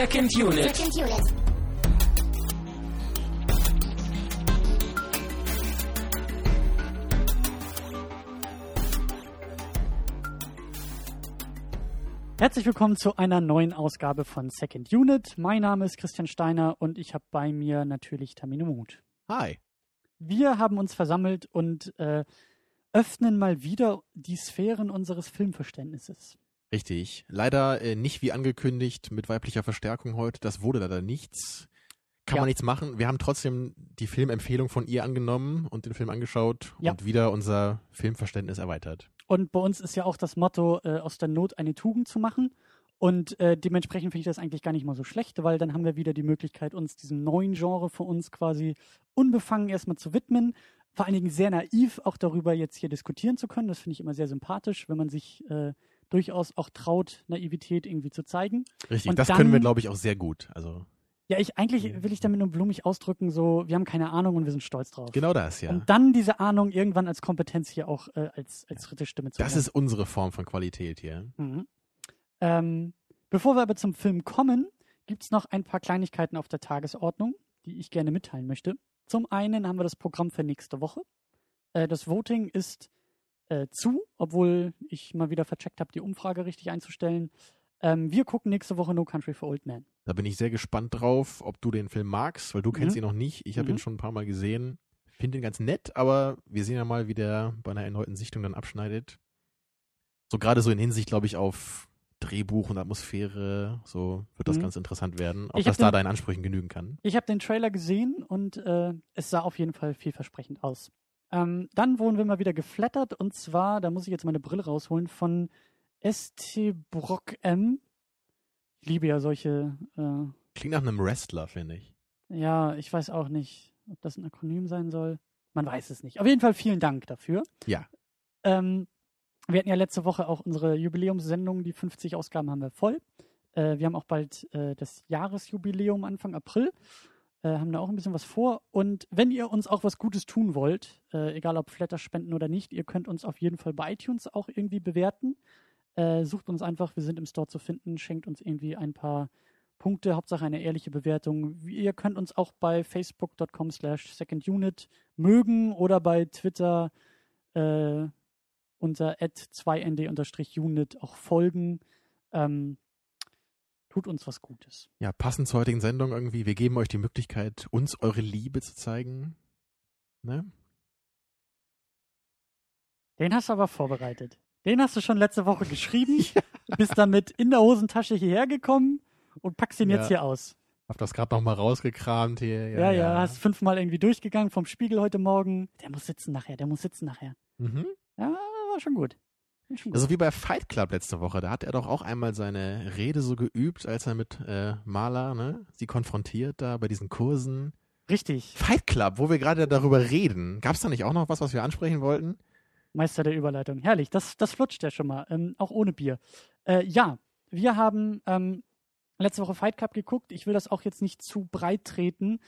Second Unit. Second Unit. Herzlich willkommen zu einer neuen Ausgabe von Second Unit. Mein Name ist Christian Steiner und ich habe bei mir natürlich Tamino Mut. Hi. Wir haben uns versammelt und äh, öffnen mal wieder die Sphären unseres Filmverständnisses. Richtig. Leider äh, nicht wie angekündigt mit weiblicher Verstärkung heute. Das wurde leider nichts. Kann Ja. man nichts machen. Wir haben trotzdem die Filmempfehlung von ihr angenommen und den Film angeschaut Ja. und wieder unser Filmverständnis erweitert. Und bei uns ist ja auch das Motto, äh, aus der Not eine Tugend zu machen. Und äh, dementsprechend finde ich das eigentlich gar nicht mal so schlecht, weil dann haben wir wieder die Möglichkeit, uns diesem neuen Genre für uns quasi unbefangen erstmal zu widmen. Vor allen Dingen sehr naiv auch darüber jetzt hier diskutieren zu können. Das finde ich immer sehr sympathisch, wenn man sich äh, durchaus auch traut, Naivität irgendwie zu zeigen. Richtig. Und das dann- können wir, glaube ich, auch sehr gut. Also Ja, ich eigentlich will ich damit nur blumig ausdrücken, so wir haben keine Ahnung und wir sind stolz drauf. genau das, ja. Und dann diese Ahnung irgendwann als Kompetenz hier auch äh, als, als dritte Stimme zu Das hören. ist unsere Form von Qualität hier. Mhm. Ähm, bevor wir aber zum Film kommen, gibt es noch ein paar Kleinigkeiten auf der Tagesordnung, die ich gerne mitteilen möchte. Zum einen haben wir das Programm für nächste Woche. Äh, das Voting ist äh, zu, obwohl ich mal wieder vercheckt habe, die Umfrage richtig einzustellen. Ähm, wir gucken nächste Woche No Country for Old Men. Da bin ich sehr gespannt drauf, ob du den Film magst, weil du kennst Mhm. ihn noch nicht. Ich habe Mhm. ihn schon ein paar Mal gesehen. Finde ihn ganz nett, aber wir sehen ja mal, wie der bei einer erneuten Sichtung dann abschneidet. So gerade so in Hinsicht, glaube ich, auf Drehbuch und Atmosphäre, so wird das Mhm. ganz interessant werden, ob das da den- deinen Ansprüchen genügen kann. Ich habe den Trailer gesehen und äh, es sah auf jeden Fall vielversprechend aus. Ähm, dann wurden wir mal wieder geflattert und zwar, da muss ich jetzt meine Brille rausholen, von ST Brock M. Ich liebe ja solche, äh, Klingt nach einem Wrestler, finde ich. ja, ich weiß auch nicht, ob das ein Akronym sein soll. Man weiß es nicht. Auf jeden Fall vielen Dank dafür. Ja. Ähm, wir hatten ja letzte Woche auch unsere Jubiläumssendung, die 50 Ausgaben haben wir voll. Äh, wir haben auch bald äh, das Jahresjubiläum Anfang April. Äh, haben da auch ein bisschen was vor. Und wenn ihr uns auch was Gutes tun wollt, äh, egal ob Flatter spenden oder nicht, ihr könnt uns auf jeden Fall bei iTunes auch irgendwie bewerten. Äh, sucht uns einfach, wir sind im Store zu finden, schenkt uns irgendwie ein paar Punkte, Hauptsache eine ehrliche Bewertung. Ihr könnt uns auch bei facebook.com slash secondunit mögen oder bei Twitter äh, unter 2nd-unit auch folgen. Ähm, tut uns was Gutes. Ja, passend zur heutigen Sendung irgendwie. Wir geben euch die Möglichkeit, uns eure Liebe zu zeigen. Ne? Den hast du aber vorbereitet. Den hast du schon letzte Woche geschrieben, bist damit in der Hosentasche hierher gekommen und packst ihn Ja. jetzt hier aus. Hab das gerade nochmal rausgekramt hier. Ja, ja, hast fünfmal irgendwie durchgegangen vom Spiegel heute Morgen. Der muss sitzen nachher, der muss sitzen nachher. Mhm. Ja, war schon gut. Also wie bei Fight Club letzte Woche, da hat er doch auch einmal seine Rede so geübt, als er mit äh, Maler, ne, sie konfrontiert da bei diesen Kursen. Richtig. Fight Club, wo wir gerade darüber reden. Gab es da nicht auch noch was, was wir ansprechen wollten? Meister der Überleitung. Herrlich, das, das flutscht ja schon mal, ähm, auch ohne Bier. Äh, ja, wir haben ähm, letzte Woche Fight Club geguckt. Ich will das auch jetzt nicht zu breit treten.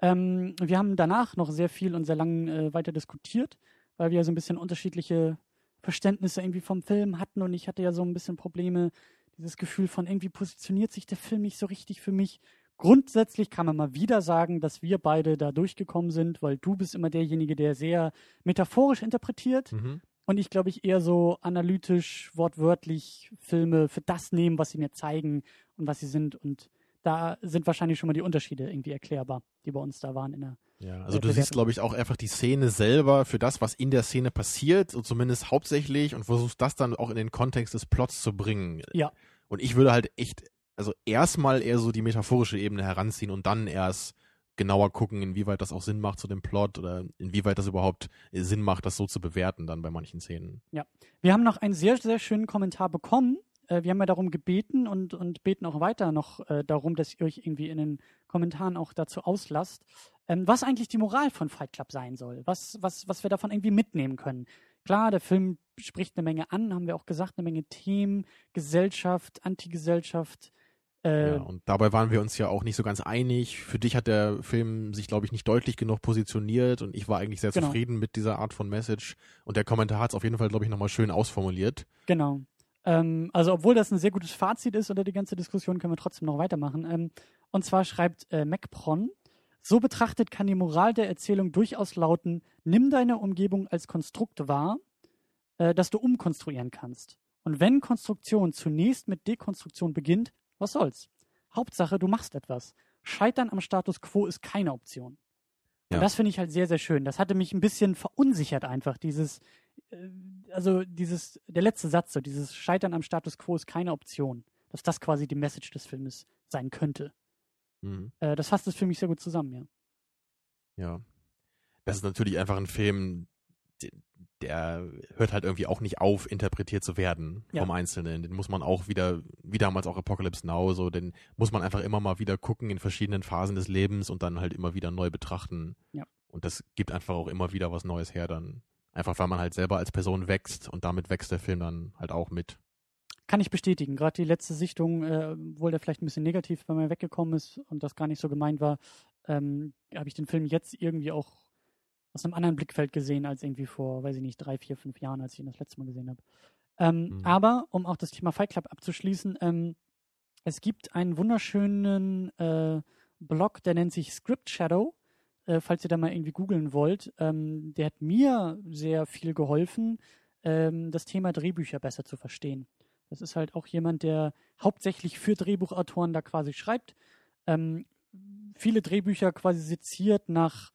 Ähm, wir haben danach noch sehr viel und sehr lang äh, weiter diskutiert, weil wir so ein bisschen unterschiedliche Verständnisse irgendwie vom Film hatten und ich hatte ja so ein bisschen Probleme, dieses Gefühl von irgendwie positioniert sich der Film nicht so richtig für mich. Grundsätzlich kann man mal wieder sagen, dass wir beide da durchgekommen sind, weil du bist immer derjenige, der sehr metaphorisch interpretiert Mhm. und ich glaube ich eher so analytisch, wortwörtlich Filme für das nehmen, was sie mir zeigen und was sie sind und da sind wahrscheinlich schon mal die Unterschiede irgendwie erklärbar, die bei uns da waren in der Ja, also Äh, du siehst, glaube ich, auch einfach die Szene selber für das, was in der Szene passiert, so zumindest hauptsächlich und versuchst das dann auch in den Kontext des Plots zu bringen. Ja. Und ich würde halt echt, also erstmal eher so die metaphorische Ebene heranziehen und dann erst genauer gucken, inwieweit das auch Sinn macht zu dem Plot oder inwieweit das überhaupt äh, Sinn macht, das so zu bewerten dann bei manchen Szenen. Wir haben noch einen sehr, sehr schönen Kommentar bekommen. Äh, wir haben ja darum gebeten und, und beten auch weiter noch äh, darum, dass ihr euch irgendwie in den Kommentaren auch dazu auslasst, ähm, was eigentlich die Moral von Fight Club sein soll, was, was, was wir davon irgendwie mitnehmen können. Klar, der Film spricht eine Menge an, haben wir auch gesagt, eine Menge Themen, Gesellschaft, Antigesellschaft. Äh, Ja, und dabei waren wir uns ja auch nicht so ganz einig. Für dich hat der Film sich, glaube ich, nicht deutlich genug positioniert und ich war eigentlich sehr Genau. zufrieden mit dieser Art von Message. Und der Kommentar hat es auf jeden Fall, glaube ich, nochmal schön ausformuliert. Genau. Ähm, also, obwohl das ein sehr gutes Fazit ist oder die ganze Diskussion, können wir trotzdem noch weitermachen. Ähm, und zwar schreibt äh, MacPron, so betrachtet kann die Moral der Erzählung durchaus lauten, nimm deine Umgebung als Konstrukt wahr, äh, das du umkonstruieren kannst. Und wenn Konstruktion zunächst mit Dekonstruktion beginnt, was soll's? Hauptsache, du machst etwas. Scheitern am Status quo ist keine Option. Und Ja. das finde ich halt sehr, sehr schön. Das hatte mich ein bisschen verunsichert einfach, dieses, äh, also dieses, der letzte Satz, so dieses Scheitern am Status quo ist keine Option. Dass das quasi die Message des Filmes sein könnte. Mhm. Äh, das fasst es für mich sehr gut zusammen, ja. Ja. Das ist natürlich einfach ein Film, de- der hört halt irgendwie auch nicht auf, interpretiert zu werden Ja. vom Einzelnen. Den muss man auch wieder, wie damals auch Apocalypse Now, so, den muss man einfach immer mal wieder gucken in verschiedenen Phasen des Lebens und dann halt immer wieder neu betrachten. Ja. Und das gibt einfach auch immer wieder was Neues her dann. Einfach weil man halt selber als Person wächst und damit wächst der Film dann halt auch mit. Kann ich bestätigen. Gerade die letzte Sichtung, äh, obwohl der vielleicht ein bisschen negativ bei mir weggekommen ist und das gar nicht so gemeint war, ähm, habe ich den Film jetzt irgendwie auch aus einem anderen Blickfeld gesehen als irgendwie vor, weiß ich nicht, drei, vier, fünf Jahren, als ich ihn das letzte Mal gesehen habe. Ähm, Mhm. Aber, um auch das Thema Fight Club abzuschließen, ähm, es gibt einen wunderschönen äh, Blog, der nennt sich Script Shadow. Äh, falls ihr da mal irgendwie googeln wollt, ähm, der hat mir sehr viel geholfen, ähm, das Thema Drehbücher besser zu verstehen. Das ist halt auch jemand, der hauptsächlich für Drehbuchautoren da quasi schreibt. Ähm, viele Drehbücher quasi seziert nach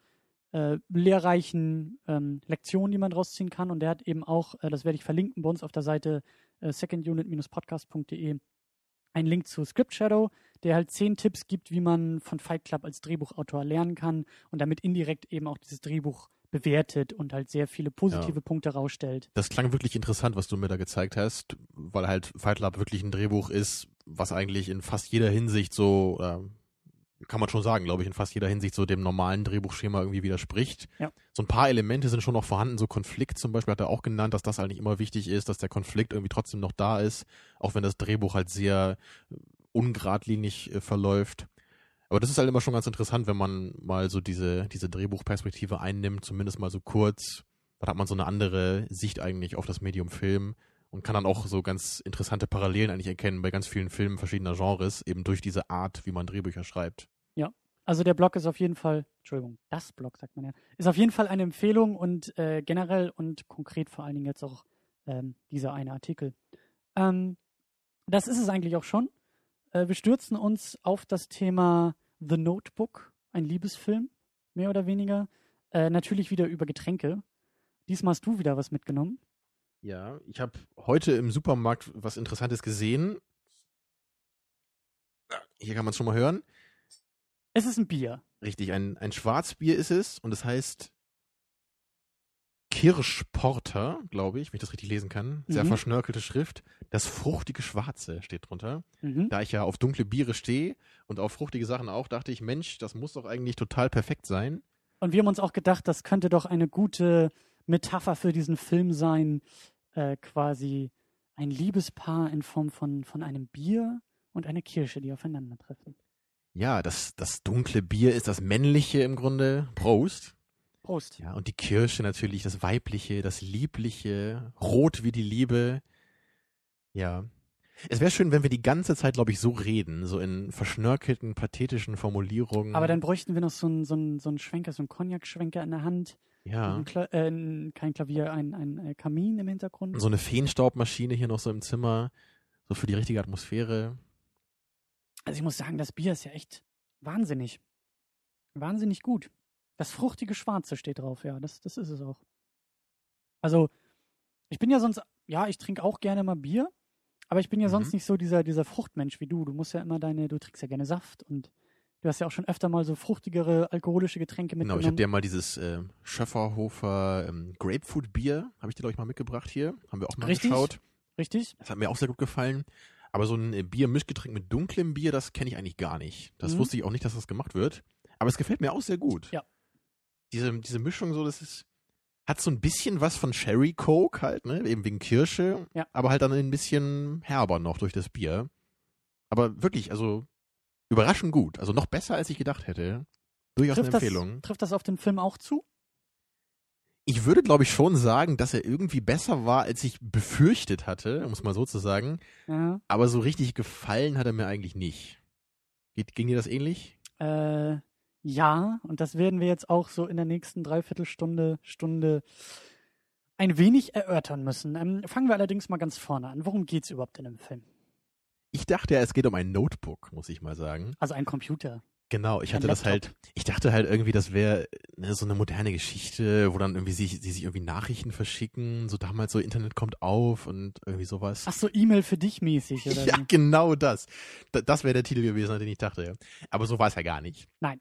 äh, lehrreichen ähm, Lektionen, die man draus ziehen kann. Und der hat eben auch, äh, das werde ich verlinken bei uns auf der Seite äh, secondunit-podcast.de, einen Link zu Script Shadow, der halt zehn Tipps gibt, wie man von Fight Club als Drehbuchautor lernen kann und damit indirekt eben auch dieses Drehbuch bewertet und halt sehr viele positive Punkte rausstellt. Das klang wirklich interessant, was du mir da gezeigt hast, weil halt Fight Club wirklich ein Drehbuch ist, was eigentlich in fast jeder Hinsicht so, äh, kann man schon sagen, glaube ich, in fast jeder Hinsicht so dem normalen Drehbuchschema irgendwie widerspricht. Ja. So ein paar Elemente sind schon noch vorhanden, so Konflikt zum Beispiel hat er auch genannt, dass das eigentlich immer wichtig ist, dass der Konflikt irgendwie trotzdem noch da ist, auch wenn das Drehbuch halt sehr äh, ungeradlinig äh, verläuft. Aber das ist halt immer schon ganz interessant, wenn man mal so diese, diese Drehbuchperspektive einnimmt, zumindest mal so kurz. Dann hat man so eine andere Sicht eigentlich auf das Medium Film und kann dann auch so ganz interessante Parallelen eigentlich erkennen bei ganz vielen Filmen verschiedener Genres, eben durch diese Art, wie man Drehbücher schreibt. Also der Blog ist auf jeden Fall, Entschuldigung, das Blog sagt man ja, ist auf jeden Fall eine Empfehlung und äh, generell und konkret vor allen Dingen jetzt auch ähm, dieser eine Artikel. Ähm, das ist es eigentlich auch schon. Äh, wir stürzen uns auf das Thema The Notebook, ein Liebesfilm, mehr oder weniger. Äh, natürlich wieder über Getränke. Diesmal hast du wieder was mitgenommen. Ja, ich habe heute im Supermarkt was Interessantes gesehen. Ah, Hier kann man es schon mal hören. Es ist ein Bier. Richtig, ein, ein Schwarzbier ist es und es heißt Kirschporter, glaube ich, wenn ich das richtig lesen kann. Sehr Mhm. verschnörkelte Schrift. Das fruchtige Schwarze steht drunter. Mhm. Da ich ja auf dunkle Biere stehe und auf fruchtige Sachen auch, dachte ich, Mensch, das muss doch eigentlich total perfekt sein. Und wir haben uns auch gedacht, das könnte doch eine gute Metapher für diesen Film sein, äh, quasi ein Liebespaar in Form von, von einem Bier und einer Kirsche, die aufeinandertreffen. Ja, das, das dunkle Bier ist das männliche im Grunde. Prost. Prost. Ja, und die Kirsche natürlich das weibliche, das liebliche, rot wie die Liebe. Ja. Es wäre schön, wenn wir die ganze Zeit, glaube ich, so reden, so in verschnörkelten, pathetischen Formulierungen. Aber dann bräuchten wir noch so einen so einen- so einen Schwenker, so einen Cognac-Schwenker in der Hand. ja, Kla äh, ein- kein Klavier, ein, ein äh, Kamin im Hintergrund. so eine Feenstaubmaschine hier noch so im Zimmer, so für die richtige Atmosphäre. Also ich muss sagen, das Bier ist ja echt wahnsinnig. Wahnsinnig gut. Das fruchtige Schwarze steht drauf, ja, das, das ist es auch. Also, ich bin ja sonst, ja, ich trinke auch gerne mal Bier, aber ich bin ja Mhm. sonst nicht so dieser, dieser Fruchtmensch wie du. Du musst ja immer deine, du trinkst ja gerne Saft und du hast ja auch schon öfter mal so fruchtigere alkoholische Getränke Genau, mitgenommen. ich habe dir mal dieses äh, Schöfferhofer ähm, Grapefruit-Bier, habe ich dir, glaube ich, mal mitgebracht hier. Haben wir auch mal Richtig. geschaut. Richtig? Das hat mir auch sehr gut gefallen. Aber so ein äh, Bier-Mischgetränk mit dunklem Bier, das kenne ich eigentlich gar nicht. Das Mhm. wusste ich auch nicht, dass das gemacht wird. Aber es gefällt mir auch sehr gut. Ja. Diese, diese Mischung so, das ist, hat so ein bisschen was von Sherry Coke halt, ne? Eben wegen Kirsche. Ja. Aber halt dann ein bisschen herber noch durch das Bier. Aber wirklich, also überraschend gut. Also noch besser, als ich gedacht hätte. Durchaus Trifft eine das, Empfehlung. trifft das auf den Film auch zu? Ich würde, glaube ich, schon sagen, dass er irgendwie besser war, als ich befürchtet hatte, um es mal so zu sagen. Ja. Aber so richtig gefallen hat er mir eigentlich nicht. Ging dir das ähnlich? Äh, ja, und das werden wir jetzt auch so in der nächsten Dreiviertelstunde, Stunde ein wenig erörtern müssen. Ähm, fangen wir allerdings mal ganz vorne an. Worum geht's überhaupt in dem Film? Ich dachte ja, es geht um ein Notebook, muss ich mal sagen. Also ein Computer. Genau, ich hatte das halt, ich dachte halt irgendwie, das wäre ne, so eine moderne Geschichte, wo dann irgendwie sie, sie sich irgendwie Nachrichten verschicken, so damals so Internet kommt auf und irgendwie sowas. Ach so, E-Mail für dich mäßig, oder? ja, wie? genau das. Da, das wäre der Titel gewesen, an den ich dachte. ja. Aber so war es ja gar nicht. Nein.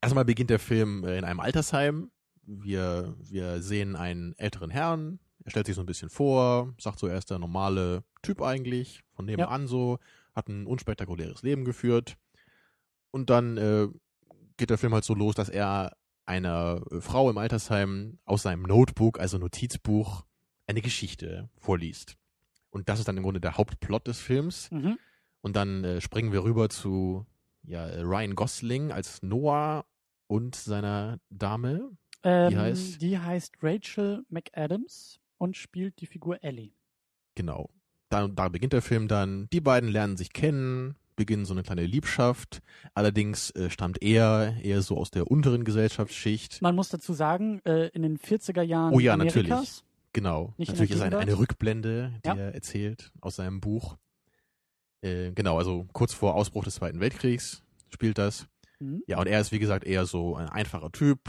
Erstmal beginnt der Film äh, in einem Altersheim. Wir, wir sehen einen älteren Herrn. Er stellt sich so ein bisschen vor, sagt so, er ist der normale Typ eigentlich, von nebenan so, hat ein unspektakuläres Leben geführt. Und dann äh, geht der Film halt so los, dass er einer äh, Frau im Altersheim aus seinem Notebook, also Notizbuch, eine Geschichte vorliest. Und das ist dann im Grunde der Hauptplot des Films. Mhm. Und dann äh, springen wir rüber zu ja, äh, Ryan Gosling als Noah und seiner Dame. Ähm, heißt? Die heißt Rachel McAdams und spielt die Figur Ellie. Genau. Da, da beginnt der Film dann. Die beiden lernen sich kennen, beginnen so eine kleine Liebschaft. Allerdings äh, stammt er eher so aus der unteren Gesellschaftsschicht. Man muss dazu sagen, äh, in den 40er Jahren Oh ja, Amerikas. natürlich. Genau. Nicht Natürlich ist eine, eine? Rückblende, die Ja. er erzählt aus seinem Buch. Äh, genau, also kurz vor Ausbruch des Zweiten Weltkriegs spielt das. Mhm. Ja, und er ist, wie gesagt, eher so ein einfacher Typ,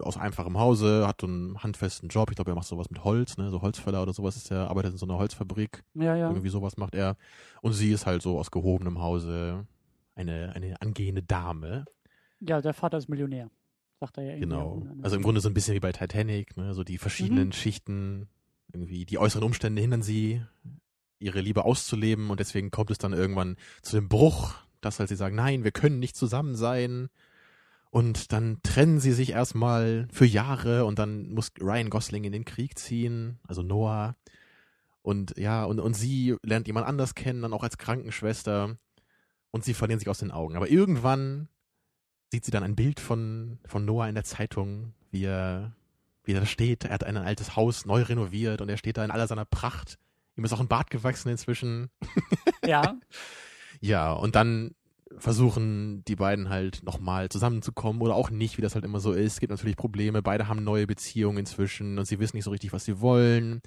aus einfachem Hause, hat so einen handfesten Job. Ich glaube, er macht sowas mit Holz, ne, so Holzfäller oder sowas ist er, arbeitet in so einer Holzfabrik. Ja, ja. Irgendwie sowas macht er. Und sie ist halt so aus gehobenem Hause eine, eine angehende Dame. Ja, der Vater ist Millionär. Sagt er ja irgendwie. Genau. Also im Grunde so ein bisschen wie bei Titanic, ne, so die verschiedenen Mhm. Schichten, irgendwie die äußeren Umstände hindern sie, ihre Liebe auszuleben und deswegen kommt es dann irgendwann zu dem Bruch, dass halt sie sagen, nein, wir können nicht zusammen sein. Und dann trennen sie sich erstmal für Jahre und dann muss Ryan Gosling in den Krieg ziehen, also Noah. Und ja, und, und sie lernt jemand anders kennen, dann auch als Krankenschwester. Und sie verlieren sich aus den Augen. Aber irgendwann sieht sie dann ein Bild von, von Noah in der Zeitung, wie er, wie er da steht. Er hat ein altes Haus neu renoviert und er steht da in aller seiner Pracht. Ihm ist auch ein Bart gewachsen inzwischen. Ja, Ja, und dann versuchen die beiden halt nochmal zusammenzukommen oder auch nicht, wie das halt immer so ist. Es gibt natürlich Probleme. Beide haben neue Beziehungen inzwischen und sie wissen nicht so richtig, was sie wollen.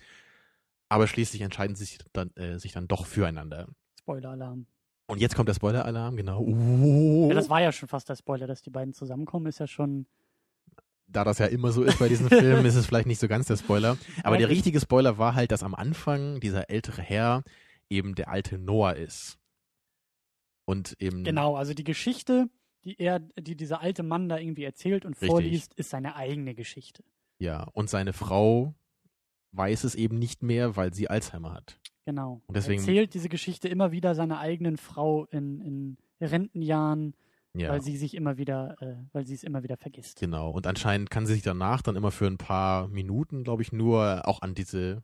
Aber schließlich entscheiden sie sich dann, äh, sich dann doch füreinander. Spoiler-Alarm. Und jetzt kommt der Spoiler-Alarm, genau. Oh. Ja, das war ja schon fast der Spoiler, dass die beiden zusammenkommen, ist ja schon. Da das ja immer so ist bei diesen Filmen, ist es vielleicht nicht so ganz der Spoiler. Aber der richtige Spoiler war halt, dass am Anfang dieser ältere Herr eben der alte Noah ist. Und eben. Genau, also die Geschichte, die er, die dieser alte Mann da irgendwie erzählt und Richtig. vorliest, ist seine eigene Geschichte. Ja, und seine Frau weiß es eben nicht mehr, weil sie Alzheimer hat. Genau. Und deswegen- er erzählt diese Geschichte immer wieder seiner eigenen Frau in, in Rentenjahren, Ja. weil sie sich immer wieder, äh, weil sie es immer wieder vergisst. Genau. Und anscheinend kann sie sich danach dann immer für ein paar Minuten, glaube ich, nur auch an diese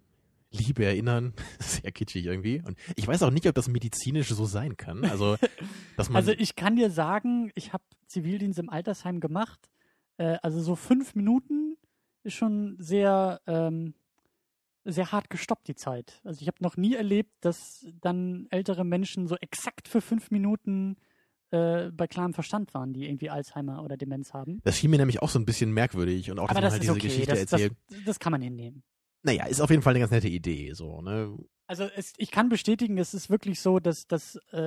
Liebe erinnern. Sehr kitschig irgendwie. Und ich weiß auch nicht, ob das medizinisch so sein kann. Also, dass man. Also ich kann dir sagen, ich habe Zivildienst im Altersheim gemacht. Äh, also so fünf Minuten ist schon sehr, ähm, sehr hart gestoppt, die Zeit. Also ich habe noch nie erlebt, dass dann ältere Menschen so exakt für fünf Minuten äh, bei klarem Verstand waren, die irgendwie Alzheimer oder Demenz haben. das schien mir nämlich auch so ein bisschen merkwürdig und auch, dass Aber man das halt ist diese okay, Geschichte das, das, erzählt. das kann man hinnehmen. Naja, ist auf jeden Fall eine ganz nette Idee, so, ne? Also es, ich kann bestätigen, es ist wirklich so, dass das äh,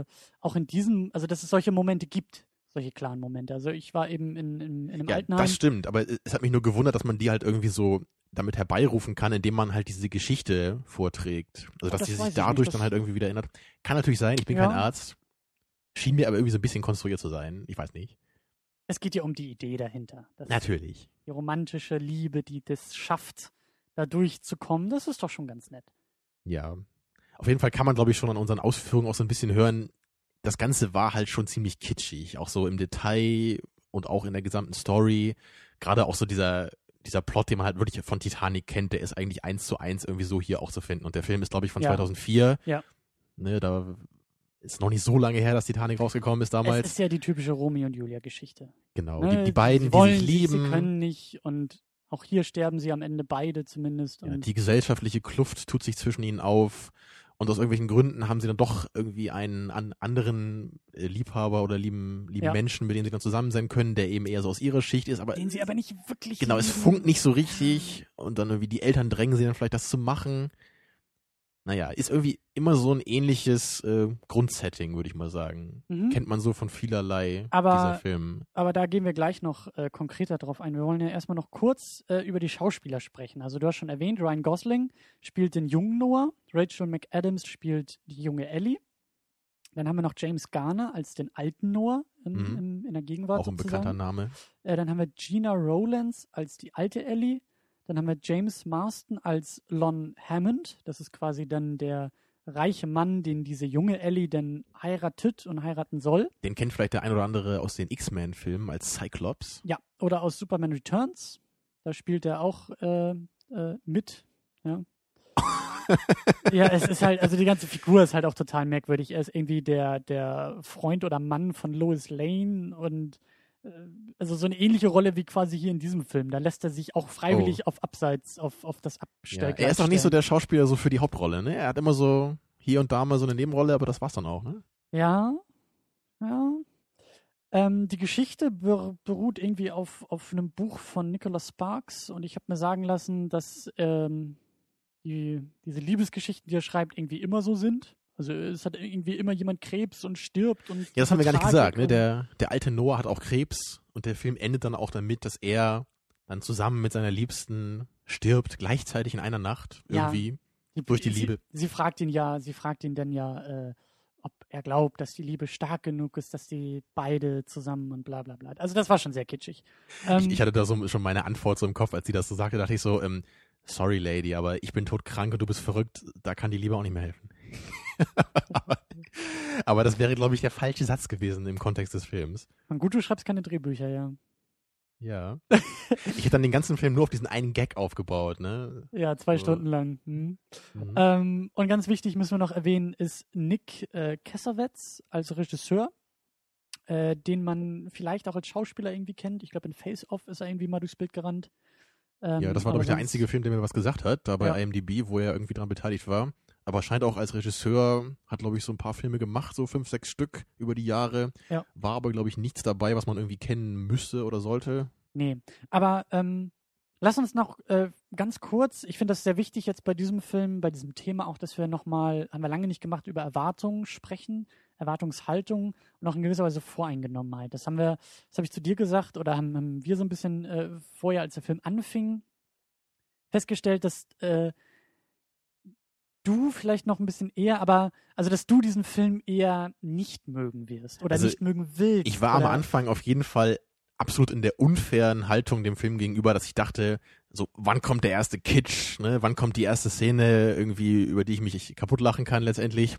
äh, auch in diesem, also dass es solche Momente gibt, solche klaren Momente. Also ich war eben in, in, in einem Ja, Altenheim. das stimmt, aber es hat mich nur gewundert, dass man die halt irgendwie so damit herbeirufen kann, indem man halt diese Geschichte vorträgt. Also, Oh, dass das sie sich ich dadurch nicht, das- dann halt irgendwie wieder erinnert. Kann natürlich sein, ich bin Ja. kein Arzt. Schien mir aber irgendwie so ein bisschen konstruiert zu sein. Ich weiß nicht. Es geht ja um die Idee dahinter. Natürlich. Die romantische Liebe, die das schafft, da durchzukommen, das ist doch schon ganz nett. Ja. Auf jeden Fall kann man, glaube ich, schon an unseren Ausführungen auch so ein bisschen hören, das Ganze war halt schon ziemlich kitschig, auch so im Detail und auch in der gesamten Story. Gerade auch so dieser, dieser Plot, den man halt wirklich von Titanic kennt, der ist eigentlich eins zu eins irgendwie so hier auch zu finden. Und der Film ist, glaube ich, von Ja. 2004. Ja. Ne, da ist noch nicht so lange her, dass Titanic rausgekommen ist Es damals. ist ja die typische Romeo und Julia Geschichte. genau. Ne? Die, die beiden, sie wollen die sich lieben. Sie können nicht und Auch hier sterben sie am Ende beide zumindest. Ja, die gesellschaftliche Kluft tut sich zwischen ihnen auf und aus irgendwelchen Gründen haben sie dann doch irgendwie einen an anderen äh, Liebhaber oder lieben, lieben Ja. Menschen, mit denen sie dann zusammen sein können, der eben eher so aus ihrer Schicht ist, aber den sie aber nicht wirklich genau, es lieben. funkt nicht so richtig und dann irgendwie die Eltern drängen sie dann vielleicht das zu machen. Naja, ist irgendwie immer so ein ähnliches äh, Grundsetting, würde ich mal sagen. Mhm. Kennt man so von vielerlei Aber- dieser Filmen. Aber da gehen wir gleich noch äh, konkreter drauf ein. Wir wollen ja erstmal noch kurz äh, über die Schauspieler sprechen. Also du hast schon erwähnt, Ryan Gosling spielt den jungen Noah, Rachel McAdams spielt die junge Ellie. Dann haben wir noch James Garner als den alten Noah im, Mhm. im, in der Gegenwart Auch ein sozusagen. bekannter Name. Äh, dann haben wir Gina Rowlands als die alte Ellie. Dann haben wir James Marston als Lon Hammond. Das ist quasi dann der reiche Mann, den diese junge Ellie denn heiratet und heiraten soll. Den kennt vielleicht der ein oder andere aus den X-Men-Filmen als Cyclops. Ja, oder aus Superman Returns. Da spielt er auch äh, äh, mit. Ja. ja, es ist halt, also die ganze Figur ist halt auch total merkwürdig. Er ist irgendwie der, der Freund oder Mann von Lois Lane und also so eine ähnliche Rolle wie quasi hier in diesem Film. Da lässt er sich auch freiwillig auf Abseits, auf, auf das Ja, Abstellgleis er ist auch nicht so der Schauspieler so für die Hauptrolle, ne? Er hat immer so hier und da mal so eine Nebenrolle, aber das war's dann auch, ne? Ja, ja. Ähm, die Geschichte ber beruht irgendwie auf, auf einem Buch von Nicholas Sparks und ich habe mir sagen lassen, dass ähm, die, diese Liebesgeschichten, die er schreibt, irgendwie immer so sind. Also es hat irgendwie immer jemand Krebs und stirbt und Ja, das haben wir gar nicht gesagt, ne? Der, der alte Noah hat auch Krebs und der Film endet dann auch damit, dass er dann zusammen mit seiner Liebsten stirbt, gleichzeitig in einer Nacht Ja. irgendwie. durch die sie, Liebe. Sie fragt ihn ja, sie fragt ihn dann ja, äh, ob er glaubt, dass die Liebe stark genug ist, dass die beide zusammen und bla bla bla. Also das war schon sehr kitschig. Ähm, Ich, ich hatte da so schon meine Antwort so im Kopf, als sie das so sagte, dachte ich so, ähm, sorry Lady, aber ich bin todkrank und du bist verrückt, da kann die Liebe auch nicht mehr helfen. Aber, aber das wäre, glaube ich, der falsche Satz gewesen im Kontext des Films. und gut, du schreibst keine Drehbücher, ja. Ja. Ich hätte dann den ganzen Film nur auf diesen einen Gag aufgebaut, ne? Ja, zwei So. Stunden lang. Hm. Mhm. Ähm, und ganz wichtig müssen wir noch erwähnen, ist Nick äh, Kessowetz als Regisseur, äh, den man vielleicht auch als Schauspieler irgendwie kennt. Ich glaube, in Face Off ist er irgendwie mal durchs Bild gerannt. Ähm, Ja, das war, aber glaube ich, der einzige Film, der mir was gesagt hat, da bei Ja. IMDb, wo er irgendwie dran beteiligt war. Aber scheint auch als Regisseur, hat, glaube ich, so ein paar Filme gemacht, so fünf, sechs Stück über die Jahre. Ja. War aber, glaube ich, nichts dabei, was man irgendwie kennen müsste oder sollte. Nee, aber ähm, lass uns noch äh, ganz kurz, ich finde das sehr wichtig jetzt bei diesem Film, bei diesem Thema auch, dass wir nochmal, haben wir lange nicht gemacht, über Erwartungen sprechen, Erwartungshaltung und auch in gewisser Weise Voreingenommenheit. Das haben wir, das habe ich zu dir gesagt oder haben, haben wir so ein bisschen äh, vorher, als der Film anfing, festgestellt, dass äh, du vielleicht noch ein bisschen eher, aber also dass du diesen Film eher nicht mögen wirst oder Also, nicht mögen willst. Ich war am oder, Anfang auf jeden Fall absolut in der unfairen Haltung dem Film gegenüber, dass ich dachte, so, wann kommt der erste Kitsch, ne? Wann kommt die erste Szene irgendwie, über die ich mich kaputt lachen kann letztendlich?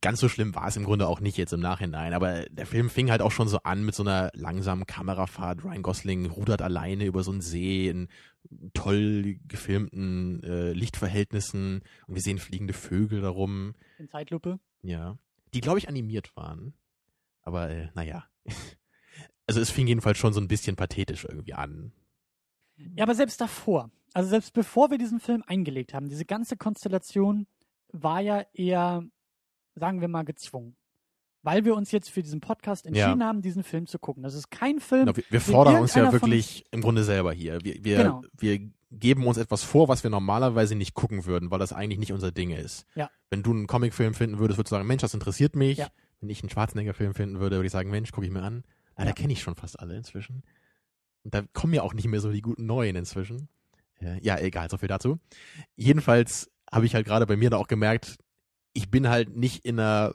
Ganz so schlimm war es im Grunde auch nicht jetzt im Nachhinein, aber der Film fing halt auch schon so an mit so einer langsamen Kamerafahrt. Ryan Gosling rudert alleine über so einen See in toll gefilmten äh, Lichtverhältnissen und wir sehen fliegende Vögel darum. in Zeitlupe. Ja. Die, glaube ich, animiert waren. Aber, äh, naja. Also es fing jedenfalls schon so ein bisschen pathetisch irgendwie an. Ja, aber selbst davor, also selbst bevor wir diesen Film eingelegt haben, diese ganze Konstellation war ja eher, sagen wir mal, gezwungen. Weil wir uns jetzt für diesen Podcast entschieden haben, diesen Film zu gucken. Das ist kein Film. Genau, wir, wir fordern uns ja wirklich im Grunde selber hier. Wir, wir, Genau. wir geben uns etwas vor, was wir normalerweise nicht gucken würden, weil das eigentlich nicht unser Ding ist. Ja. Wenn du einen Comicfilm finden würdest, würdest du sagen, Mensch, das interessiert mich. Ja. Wenn ich einen Schwarzenegger-Film finden würde, würde ich sagen, Mensch, gucke ich mir an. Ja. kenne ich schon fast alle inzwischen. Und da kommen ja auch nicht mehr so die guten Neuen inzwischen. Äh, ja, egal, so viel dazu. Jedenfalls habe ich halt gerade bei mir da auch gemerkt, ich bin halt nicht in einer,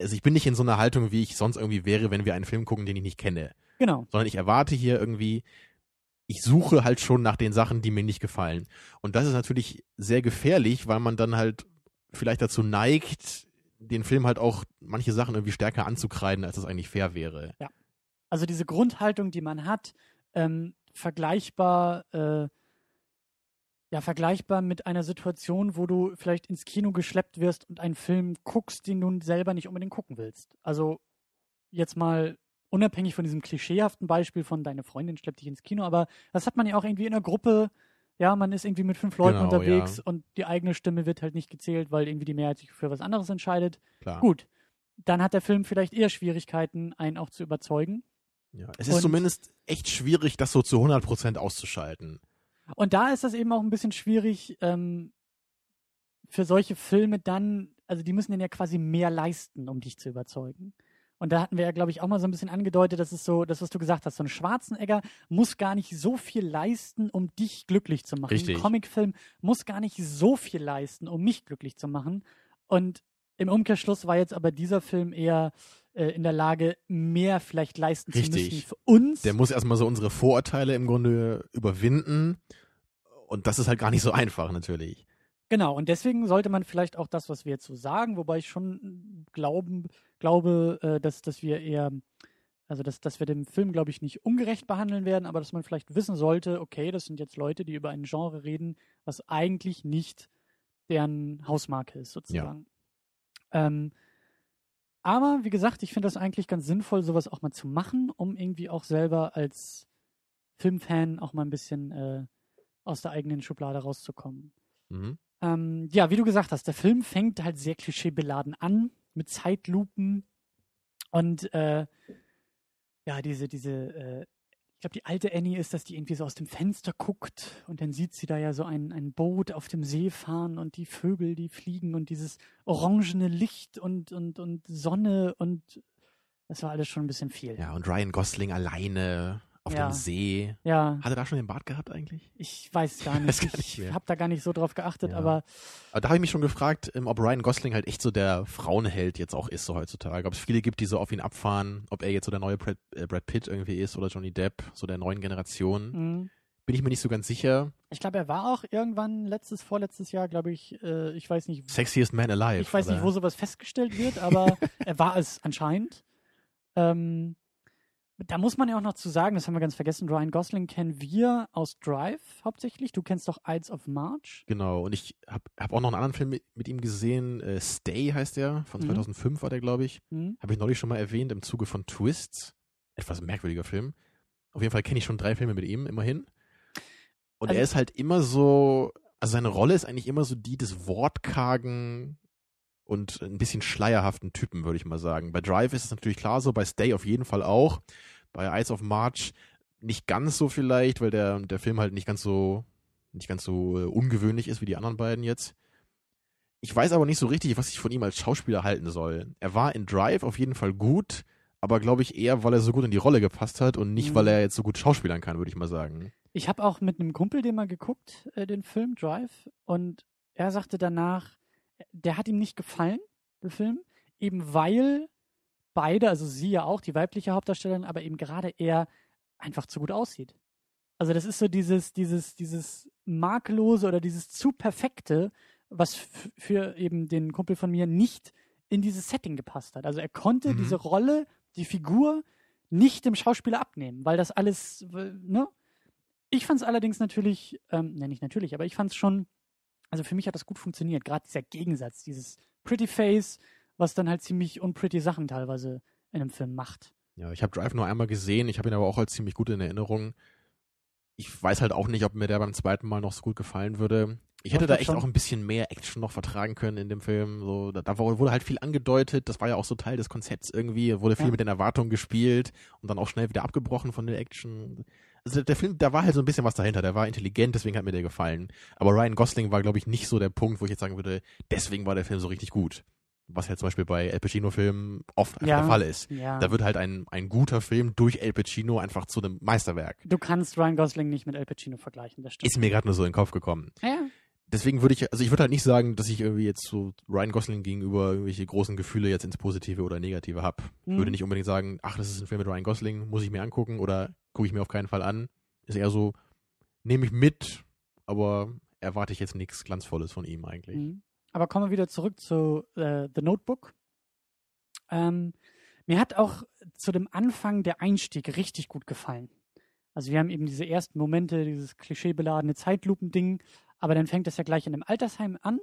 also ich bin nicht in so einer Haltung, wie ich sonst irgendwie wäre, wenn wir einen Film gucken, den ich nicht kenne. Genau. Sondern ich erwarte hier irgendwie, ich suche halt schon nach den Sachen, die mir nicht gefallen. Und das ist natürlich sehr gefährlich, weil man dann halt vielleicht dazu neigt, den Film halt auch manche Sachen irgendwie stärker anzukreiden, als es eigentlich fair wäre. Also diese Grundhaltung, die man hat, ähm, vergleichbar, äh, ja, vergleichbar mit einer Situation, wo du vielleicht ins Kino geschleppt wirst und einen Film guckst, den du selber nicht unbedingt gucken willst. Also jetzt mal unabhängig von diesem klischeehaften Beispiel von deine Freundin schleppt dich ins Kino, aber das hat man ja auch irgendwie in der Gruppe. Ja, man ist irgendwie mit fünf Leuten Genau, unterwegs ja. und die eigene Stimme wird halt nicht gezählt, weil irgendwie die Mehrheit sich für was anderes entscheidet. Klar. Gut, dann hat der Film vielleicht eher Schwierigkeiten, einen auch zu überzeugen. Ja. Es ist Und- zumindest echt schwierig, das so zu 100% auszuschalten. Und da ist das eben auch ein bisschen schwierig ähm, für solche Filme dann, also die müssen dann ja quasi mehr leisten, um dich zu überzeugen. Und da hatten wir ja, glaube ich, auch mal so ein bisschen angedeutet, dass es so, das, was du gesagt hast, so ein Schwarzenegger muss gar nicht so viel leisten, um dich glücklich zu machen. Richtig. Ein Comicfilm muss gar nicht so viel leisten, um mich glücklich zu machen. Und im Umkehrschluss war jetzt aber dieser Film eher äh, in der Lage, mehr vielleicht leisten zu Richtig. müssen für uns. Der muss erstmal so unsere Vorurteile im Grunde überwinden. Und das ist halt gar nicht so einfach, natürlich. Genau, und deswegen sollte man vielleicht auch das, was wir jetzt so sagen, wobei ich schon glauben, glaube, äh, dass, dass wir eher, also dass, dass wir dem Film, glaube ich, nicht ungerecht behandeln werden, aber dass man vielleicht wissen sollte, okay, das sind jetzt Leute, die über ein Genre reden, was eigentlich nicht deren Hausmarke ist, sozusagen. Ähm, aber wie gesagt, ich finde das eigentlich ganz sinnvoll, sowas auch mal zu machen, um irgendwie auch selber als Filmfan auch mal ein bisschen äh, aus der eigenen Schublade rauszukommen. Mhm. Ähm, ja, wie du gesagt hast, der Film fängt halt sehr klischeebeladen an, mit Zeitlupen und äh, ja, diese, diese, äh, glaube, die alte Annie ist, dass die irgendwie so aus dem Fenster guckt und dann sieht sie da ja so ein, ein Boot auf dem See fahren und die Vögel, die fliegen und dieses orangene Licht und, und, und Sonne und das war alles schon ein bisschen viel. Ja, und Ryan Gosling alleine auf Ja. dem See. Ja, Hat er da schon den Bart gehabt eigentlich? ich weiß gar nicht. gar nicht Ich habe da gar nicht so drauf geachtet, Ja. aber Aber da habe ich mich schon gefragt, ähm, ob Ryan Gosling halt echt so der Frauenheld jetzt auch ist, so heutzutage. Ob es viele gibt, die so auf ihn abfahren, ob er jetzt so der neue Brad, äh, Brad Pitt irgendwie ist oder Johnny Depp, so der neuen Generation. mh. Bin ich mir nicht so ganz sicher. Ich glaube, er war auch irgendwann letztes, vorletztes Jahr, glaube ich, äh, ich weiß nicht, Sexiest Man Alive. ich weiß nicht, oder? wo sowas festgestellt wird, aber er war es anscheinend. Ähm, da muss man ja auch noch zu sagen, das haben wir ganz vergessen, Ryan Gosling kennen wir aus Drive hauptsächlich. Du kennst doch Ides of March. Genau, und ich habe hab auch noch einen anderen Film mit, mit ihm gesehen, äh, Stay heißt der, von Mhm. 2005 war der, glaube ich. Hm? Habe ich neulich schon mal erwähnt, im Zuge von Twists. Etwas merkwürdiger Film. Auf jeden Fall kenne ich schon drei Filme mit ihm, immerhin. Und Also- er ist halt immer so, also seine Rolle ist eigentlich immer so die des wortkargen und ein bisschen schleierhaften Typen, würde ich mal sagen. Bei Drive ist es natürlich klar so, bei Stay auf jeden Fall auch. Bei Eyes of March nicht ganz so vielleicht, weil der, der Film halt nicht ganz so, nicht ganz so äh, ungewöhnlich ist wie die anderen beiden jetzt. Ich weiß aber nicht so richtig, was ich von ihm als Schauspieler halten soll. Er war in Drive auf jeden Fall gut, aber glaube ich eher, weil er so gut in die Rolle gepasst hat und nicht, Mhm. weil er jetzt so gut schauspielern kann, würde ich mal sagen. Ich habe auch mit einem Kumpel den mal geguckt, äh, den Film Drive, und er sagte danach, der hat ihm nicht gefallen, der Film, eben weil beide, also sie ja auch, die weibliche Hauptdarstellerin, aber eben gerade er einfach zu gut aussieht. Also das ist so dieses, dieses, dieses makellose oder dieses zu perfekte, was für eben den Kumpel von mir nicht in dieses Setting gepasst hat. Also er konnte Mhm. diese Rolle, die Figur nicht dem Schauspieler abnehmen, weil das alles, ne? Ich fand es allerdings natürlich, ähm, ne, nicht natürlich, aber ich fand es schon, also für mich hat das gut funktioniert. Gerade dieser Gegensatz, dieses Pretty Face, was dann halt ziemlich unpretty Sachen teilweise in einem Film macht. Ja, ich habe Drive nur einmal gesehen, ich habe ihn aber auch als ziemlich gut in Erinnerung. Ich weiß halt auch nicht, ob mir der beim zweiten Mal noch so gut gefallen würde. Ich hätte da echt schon. auch ein bisschen mehr Action noch vertragen können in dem Film. So, da, da wurde halt viel angedeutet, das war ja auch so Teil des Konzepts irgendwie, wurde viel Ja. mit den Erwartungen gespielt und dann auch schnell wieder abgebrochen von der Action. Also der Film, da war halt so ein bisschen was dahinter, der war intelligent, deswegen hat mir der gefallen. Aber Ryan Gosling war, glaube ich, nicht so der Punkt, wo ich jetzt sagen würde, deswegen war der Film so richtig gut. Was ja zum Beispiel bei El Pacino-Filmen oft einfach Ja. der Fall ist. Ja. Da wird halt ein, ein guter Film durch El Pacino einfach zu einem Meisterwerk. du kannst Ryan Gosling nicht mit Al Pacino vergleichen, das stimmt. Ist mir gerade nur so in den Kopf gekommen. ja, Deswegen würde ich, also ich würde halt nicht sagen, dass ich irgendwie jetzt so Ryan Gosling gegenüber irgendwelche großen Gefühle jetzt ins Positive oder Negative habe. Mhm. Würde nicht unbedingt sagen, ach, das ist ein Film mit Ryan Gosling, muss ich mir angucken oder gucke ich mir auf keinen Fall an. Ist eher so, nehme ich mit, aber erwarte ich jetzt nichts Glanzvolles von ihm eigentlich. Mhm. Aber kommen wir wieder zurück zu äh, The Notebook. Ähm, mir hat auch zu dem Anfang der Einstieg richtig gut gefallen. Also wir haben eben diese ersten Momente, dieses klischeebeladene Zeitlupending, aber dann fängt es ja gleich in einem Altersheim an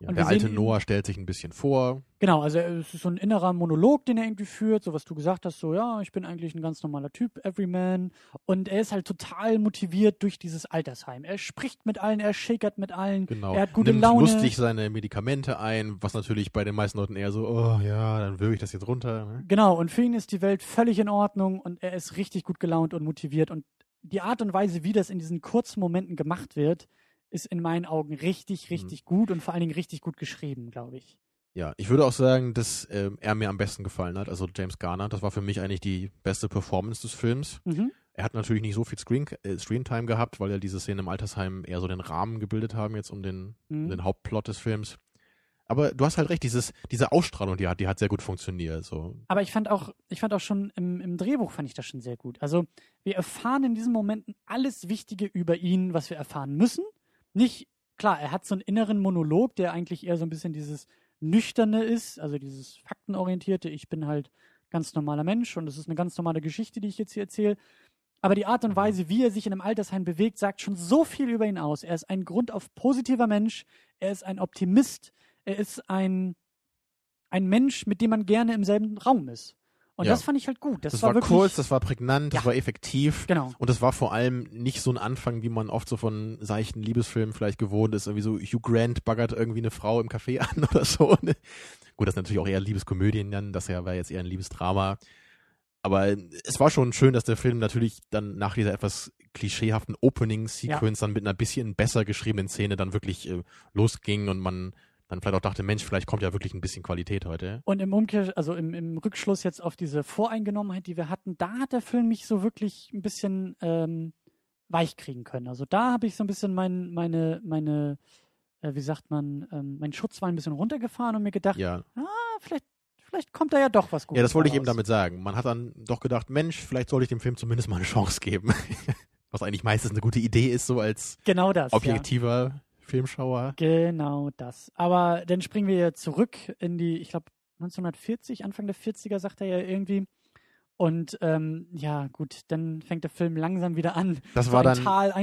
Ja, Und der alte sehen Noah stellt sich ein bisschen vor. Genau, also es ist so ein innerer Monolog, den er irgendwie führt, so was du gesagt hast, so ja, ich bin eigentlich ein ganz normaler Typ, Everyman. Und er ist halt total motiviert durch dieses Altersheim. Er spricht mit allen, er shakert mit allen, Genau. er hat gute Nimmt Laune. lustig seine Medikamente ein, was natürlich bei den meisten Leuten eher so, oh ja, dann würge ich das jetzt runter. Ne? Genau, und für ihn ist die Welt völlig in Ordnung und er ist richtig gut gelaunt und motiviert. Und die Art und Weise, wie das in diesen kurzen Momenten gemacht wird, ist in meinen Augen richtig, richtig gut und vor allen Dingen richtig gut geschrieben, glaube ich. Ja, ich würde auch sagen, dass ähm, er mir am besten gefallen hat, also James Garner. Das war für mich eigentlich die beste Performance des Films. Mhm. Er hat natürlich nicht so viel Screen, äh, Screentime gehabt, weil ja diese Szenen im Altersheim eher so den Rahmen gebildet haben jetzt um den, um Mhm. den Hauptplot des Films. Aber du hast halt recht, dieses, diese Ausstrahlung, die hat, die hat sehr gut funktioniert. So. Aber ich fand auch, ich fand auch schon im, im Drehbuch fand ich das schon sehr gut. Also wir erfahren in diesen Momenten alles Wichtige über ihn, was wir erfahren müssen. Nicht, klar, er hat so einen inneren Monolog, der eigentlich eher so ein bisschen dieses Nüchterne ist, also dieses Faktenorientierte. Ich bin halt ganz normaler Mensch und es ist eine ganz normale Geschichte, die ich jetzt hier erzähle. Aber die Art und Weise, wie er sich in einem Altersheim bewegt, sagt schon so viel über ihn aus. Er ist ein grundauf positiver Mensch. Er ist ein Optimist. Er ist ein, ein Mensch, mit dem man gerne im selben Raum ist. Und Ja. das fand ich halt gut. Das, Das, war, war, wirklich, kurz, das war prägnant, das Ja. war effektiv. Genau. Und das war vor allem nicht so ein Anfang, wie man oft so von seichten Liebesfilmen vielleicht gewohnt ist. Irgendwie so Hugh Grant baggert irgendwie eine Frau im Café an oder so. ne? Gut, das sind natürlich auch eher Liebeskomödien dann. Das ja war jetzt eher ein Liebesdrama. Aber es war schon schön, dass der Film natürlich dann nach dieser etwas klischeehaften Opening-Sequence dann mit einer bisschen besser geschriebenen Szene dann wirklich äh, losging und man dann vielleicht auch dachte, Mensch, vielleicht kommt ja wirklich ein bisschen Qualität heute. Und im Umkehr, also im, im Rückschluss jetzt auf diese Voreingenommenheit, die wir hatten, da hat der Film mich so wirklich ein bisschen ähm, weich kriegen können. Also da habe ich so ein bisschen mein, meine, meine, äh, wie sagt man, ähm, meinen Schutz war ein bisschen runtergefahren und mir gedacht, Ja. ah, vielleicht, vielleicht kommt da ja doch was Gutes. Ja, das wollte ich eben damit sagen. Man hat dann doch gedacht, Mensch, vielleicht sollte ich dem Film zumindest mal eine Chance geben. Was eigentlich meistens eine gute Idee ist, so als Genau das. Ja. Filmschauer. Genau das. Aber dann springen wir zurück in die, ich glaube, 1940, Anfang der 40er, sagt er ja irgendwie. Und ähm, ja, gut, dann fängt der Film langsam wieder an. Das so war dann,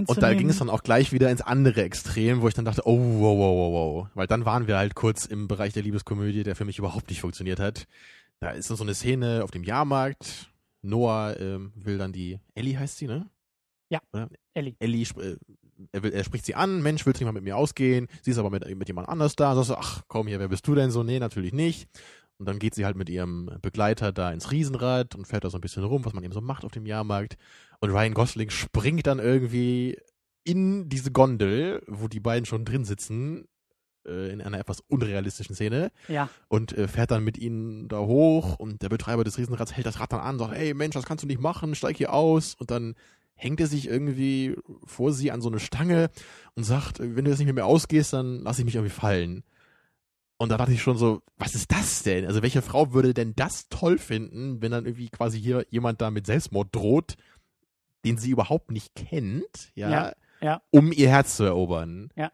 und da ging es dann auch gleich wieder ins andere Extrem, wo ich dann dachte, oh, wow, wow, wow, wow. Weil dann waren wir halt kurz im Bereich der Liebeskomödie, der für mich überhaupt nicht funktioniert hat. Da ist dann so eine Szene auf dem Jahrmarkt. Noah ähm, will dann die, Ellie heißt sie, ne? Ja, Oder? Ellie. Ellie, äh, er, will, er spricht sie an, Mensch, willst du nicht mal mit mir ausgehen? Sie ist aber mit, mit jemand anders da. Sagst du, ach komm hier, wer bist du denn so? Nee, natürlich nicht. Und dann geht sie halt mit ihrem Begleiter da ins Riesenrad und fährt da so ein bisschen rum, was man eben so macht auf dem Jahrmarkt. Und Ryan Gosling springt dann irgendwie in diese Gondel, wo die beiden schon drin sitzen, äh, in einer etwas unrealistischen Szene Ja, und äh, fährt dann mit ihnen da hoch und der Betreiber des Riesenrads hält das Rad dann an, sagt, ey Mensch, das kannst du nicht machen, steig hier aus und dann hängt er sich irgendwie vor sie an so eine Stange und sagt, wenn du jetzt nicht mit mir ausgehst, dann lass ich mich irgendwie fallen. Und da dachte ich schon so, was ist das denn? Also welche Frau würde denn das toll finden, wenn dann irgendwie quasi hier jemand da mit Selbstmord droht, den sie überhaupt nicht kennt, ja, Ja, ja. um ihr Herz zu erobern. Ja.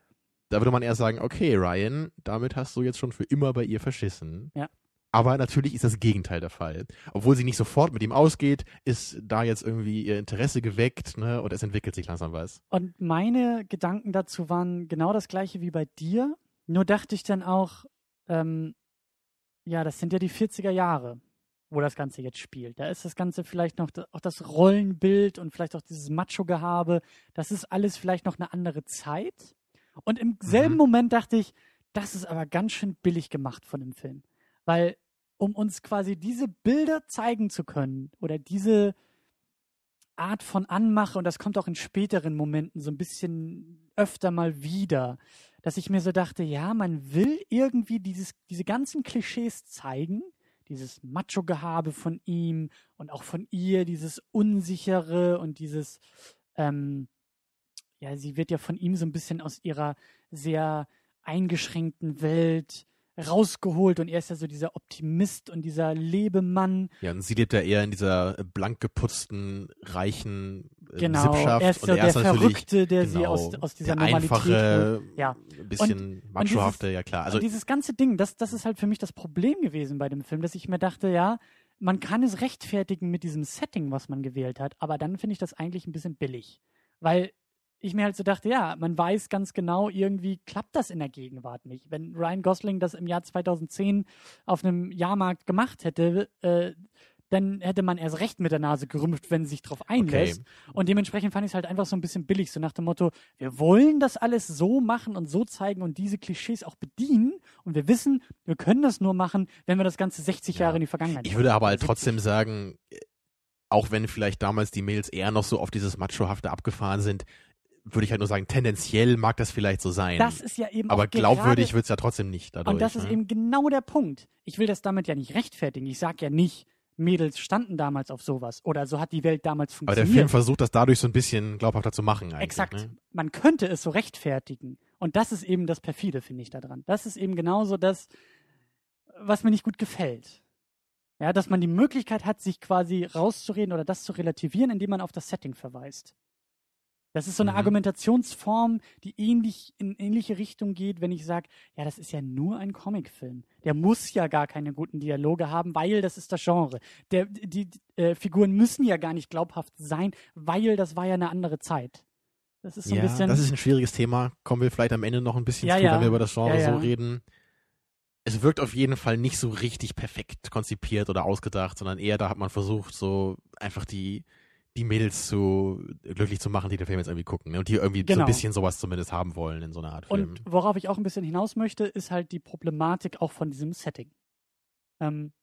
Da würde man eher sagen, okay, Ryan, damit hast du jetzt schon für immer bei ihr verschissen. Ja. Aber natürlich ist das Gegenteil der Fall. Obwohl sie nicht sofort mit ihm ausgeht, ist da jetzt irgendwie ihr Interesse geweckt, ne, und es entwickelt sich langsam was. Und meine Gedanken dazu waren genau das gleiche wie bei dir. Nur dachte ich dann auch, ähm, ja, das sind ja die 40er Jahre, wo das Ganze jetzt spielt. Da ist das Ganze vielleicht noch, auch das Rollenbild und vielleicht auch dieses Macho-Gehabe, das ist alles vielleicht noch eine andere Zeit. Und im selben Mhm. Moment dachte ich, das ist aber ganz schön billig gemacht von dem Film. Weil, um uns quasi diese Bilder zeigen zu können oder diese Art von Anmache, und das kommt auch in späteren Momenten so ein bisschen öfter mal wieder, dass ich mir so dachte, ja, man will irgendwie dieses, diese ganzen Klischees zeigen, dieses Macho-Gehabe von ihm und auch von ihr, dieses Unsichere und dieses, ähm, ja, sie wird ja von ihm so ein bisschen aus ihrer sehr eingeschränkten Welt rausgeholt und er ist ja so dieser Optimist und dieser Lebemann. Ja, und sie lebt ja eher in dieser blank geputzten, reichen äh, Genau, Sippschaft. er ist so und der er natürlich Verrückte, der sie genau, aus, aus dieser der Normalität einfache, holt. Ja. ein bisschen machohafte, ja klar. Also und dieses ganze Ding, das, das ist halt für mich das Problem gewesen bei dem Film, dass ich mir dachte, ja, man kann es rechtfertigen mit diesem Setting, was man gewählt hat, aber dann finde ich das eigentlich ein bisschen billig. Weil ich mir halt so dachte, ja, man weiß ganz genau, irgendwie klappt das in der Gegenwart nicht. Wenn Ryan Gosling das im Jahr 2010 auf einem Jahrmarkt gemacht hätte, äh, dann hätte man erst recht mit der Nase gerümpft, wenn sie sich drauf einlässt. Okay. Und dementsprechend fand ich es halt einfach so ein bisschen billig, so nach dem Motto, wir wollen das alles so machen und so zeigen und diese Klischees auch bedienen. Und wir wissen, wir können das nur machen, wenn wir das Ganze 60 ja. Jahre in die Vergangenheit Ich würde aber halt trotzdem sagen, auch wenn vielleicht damals die Mails eher noch so auf dieses Machohafte abgefahren sind, würde ich halt nur sagen, tendenziell mag das vielleicht so sein. Das ist ja eben Aber glaubwürdig wird es ja trotzdem nicht dadurch. Und das ist ne? eben genau der Punkt. Ich will das damit ja nicht rechtfertigen. Ich sage ja nicht, Mädels standen damals auf sowas oder so hat die Welt damals funktioniert. Aber der Film versucht das dadurch so ein bisschen glaubhafter zu machen eigentlich. Exakt. Ne? Man könnte es so rechtfertigen. Und das ist eben das Perfide, finde ich, daran. Das ist eben genauso das, was mir nicht gut gefällt. Ja, dass man die Möglichkeit hat, sich quasi rauszureden oder das zu relativieren, indem man auf das Setting verweist. Das ist so eine mhm. Argumentationsform, die ähnlich in ähnliche Richtung geht, wenn ich sage, ja, das ist ja nur ein Comicfilm. Der muss ja gar keine guten Dialoge haben, weil das ist das Genre. Der, die, die äh, Figuren müssen ja gar nicht glaubhaft sein, weil das war ja eine andere Zeit. Das ist so ja, ein bisschen. Das ist ein schwieriges Thema. Kommen wir vielleicht am Ende noch ein bisschen ja, zu, ja. wenn wir über das Genre so reden. Es wirkt auf jeden Fall nicht so richtig perfekt konzipiert oder ausgedacht, sondern eher da hat man versucht, so einfach die die Mädels zu glücklich zu machen, die den Film jetzt irgendwie gucken ne? und die irgendwie genau. so ein genau. bisschen sowas zumindest haben wollen in so einer Art Film. Und worauf ich auch ein bisschen hinaus möchte, ist halt die Problematik auch von diesem Setting. Ähm,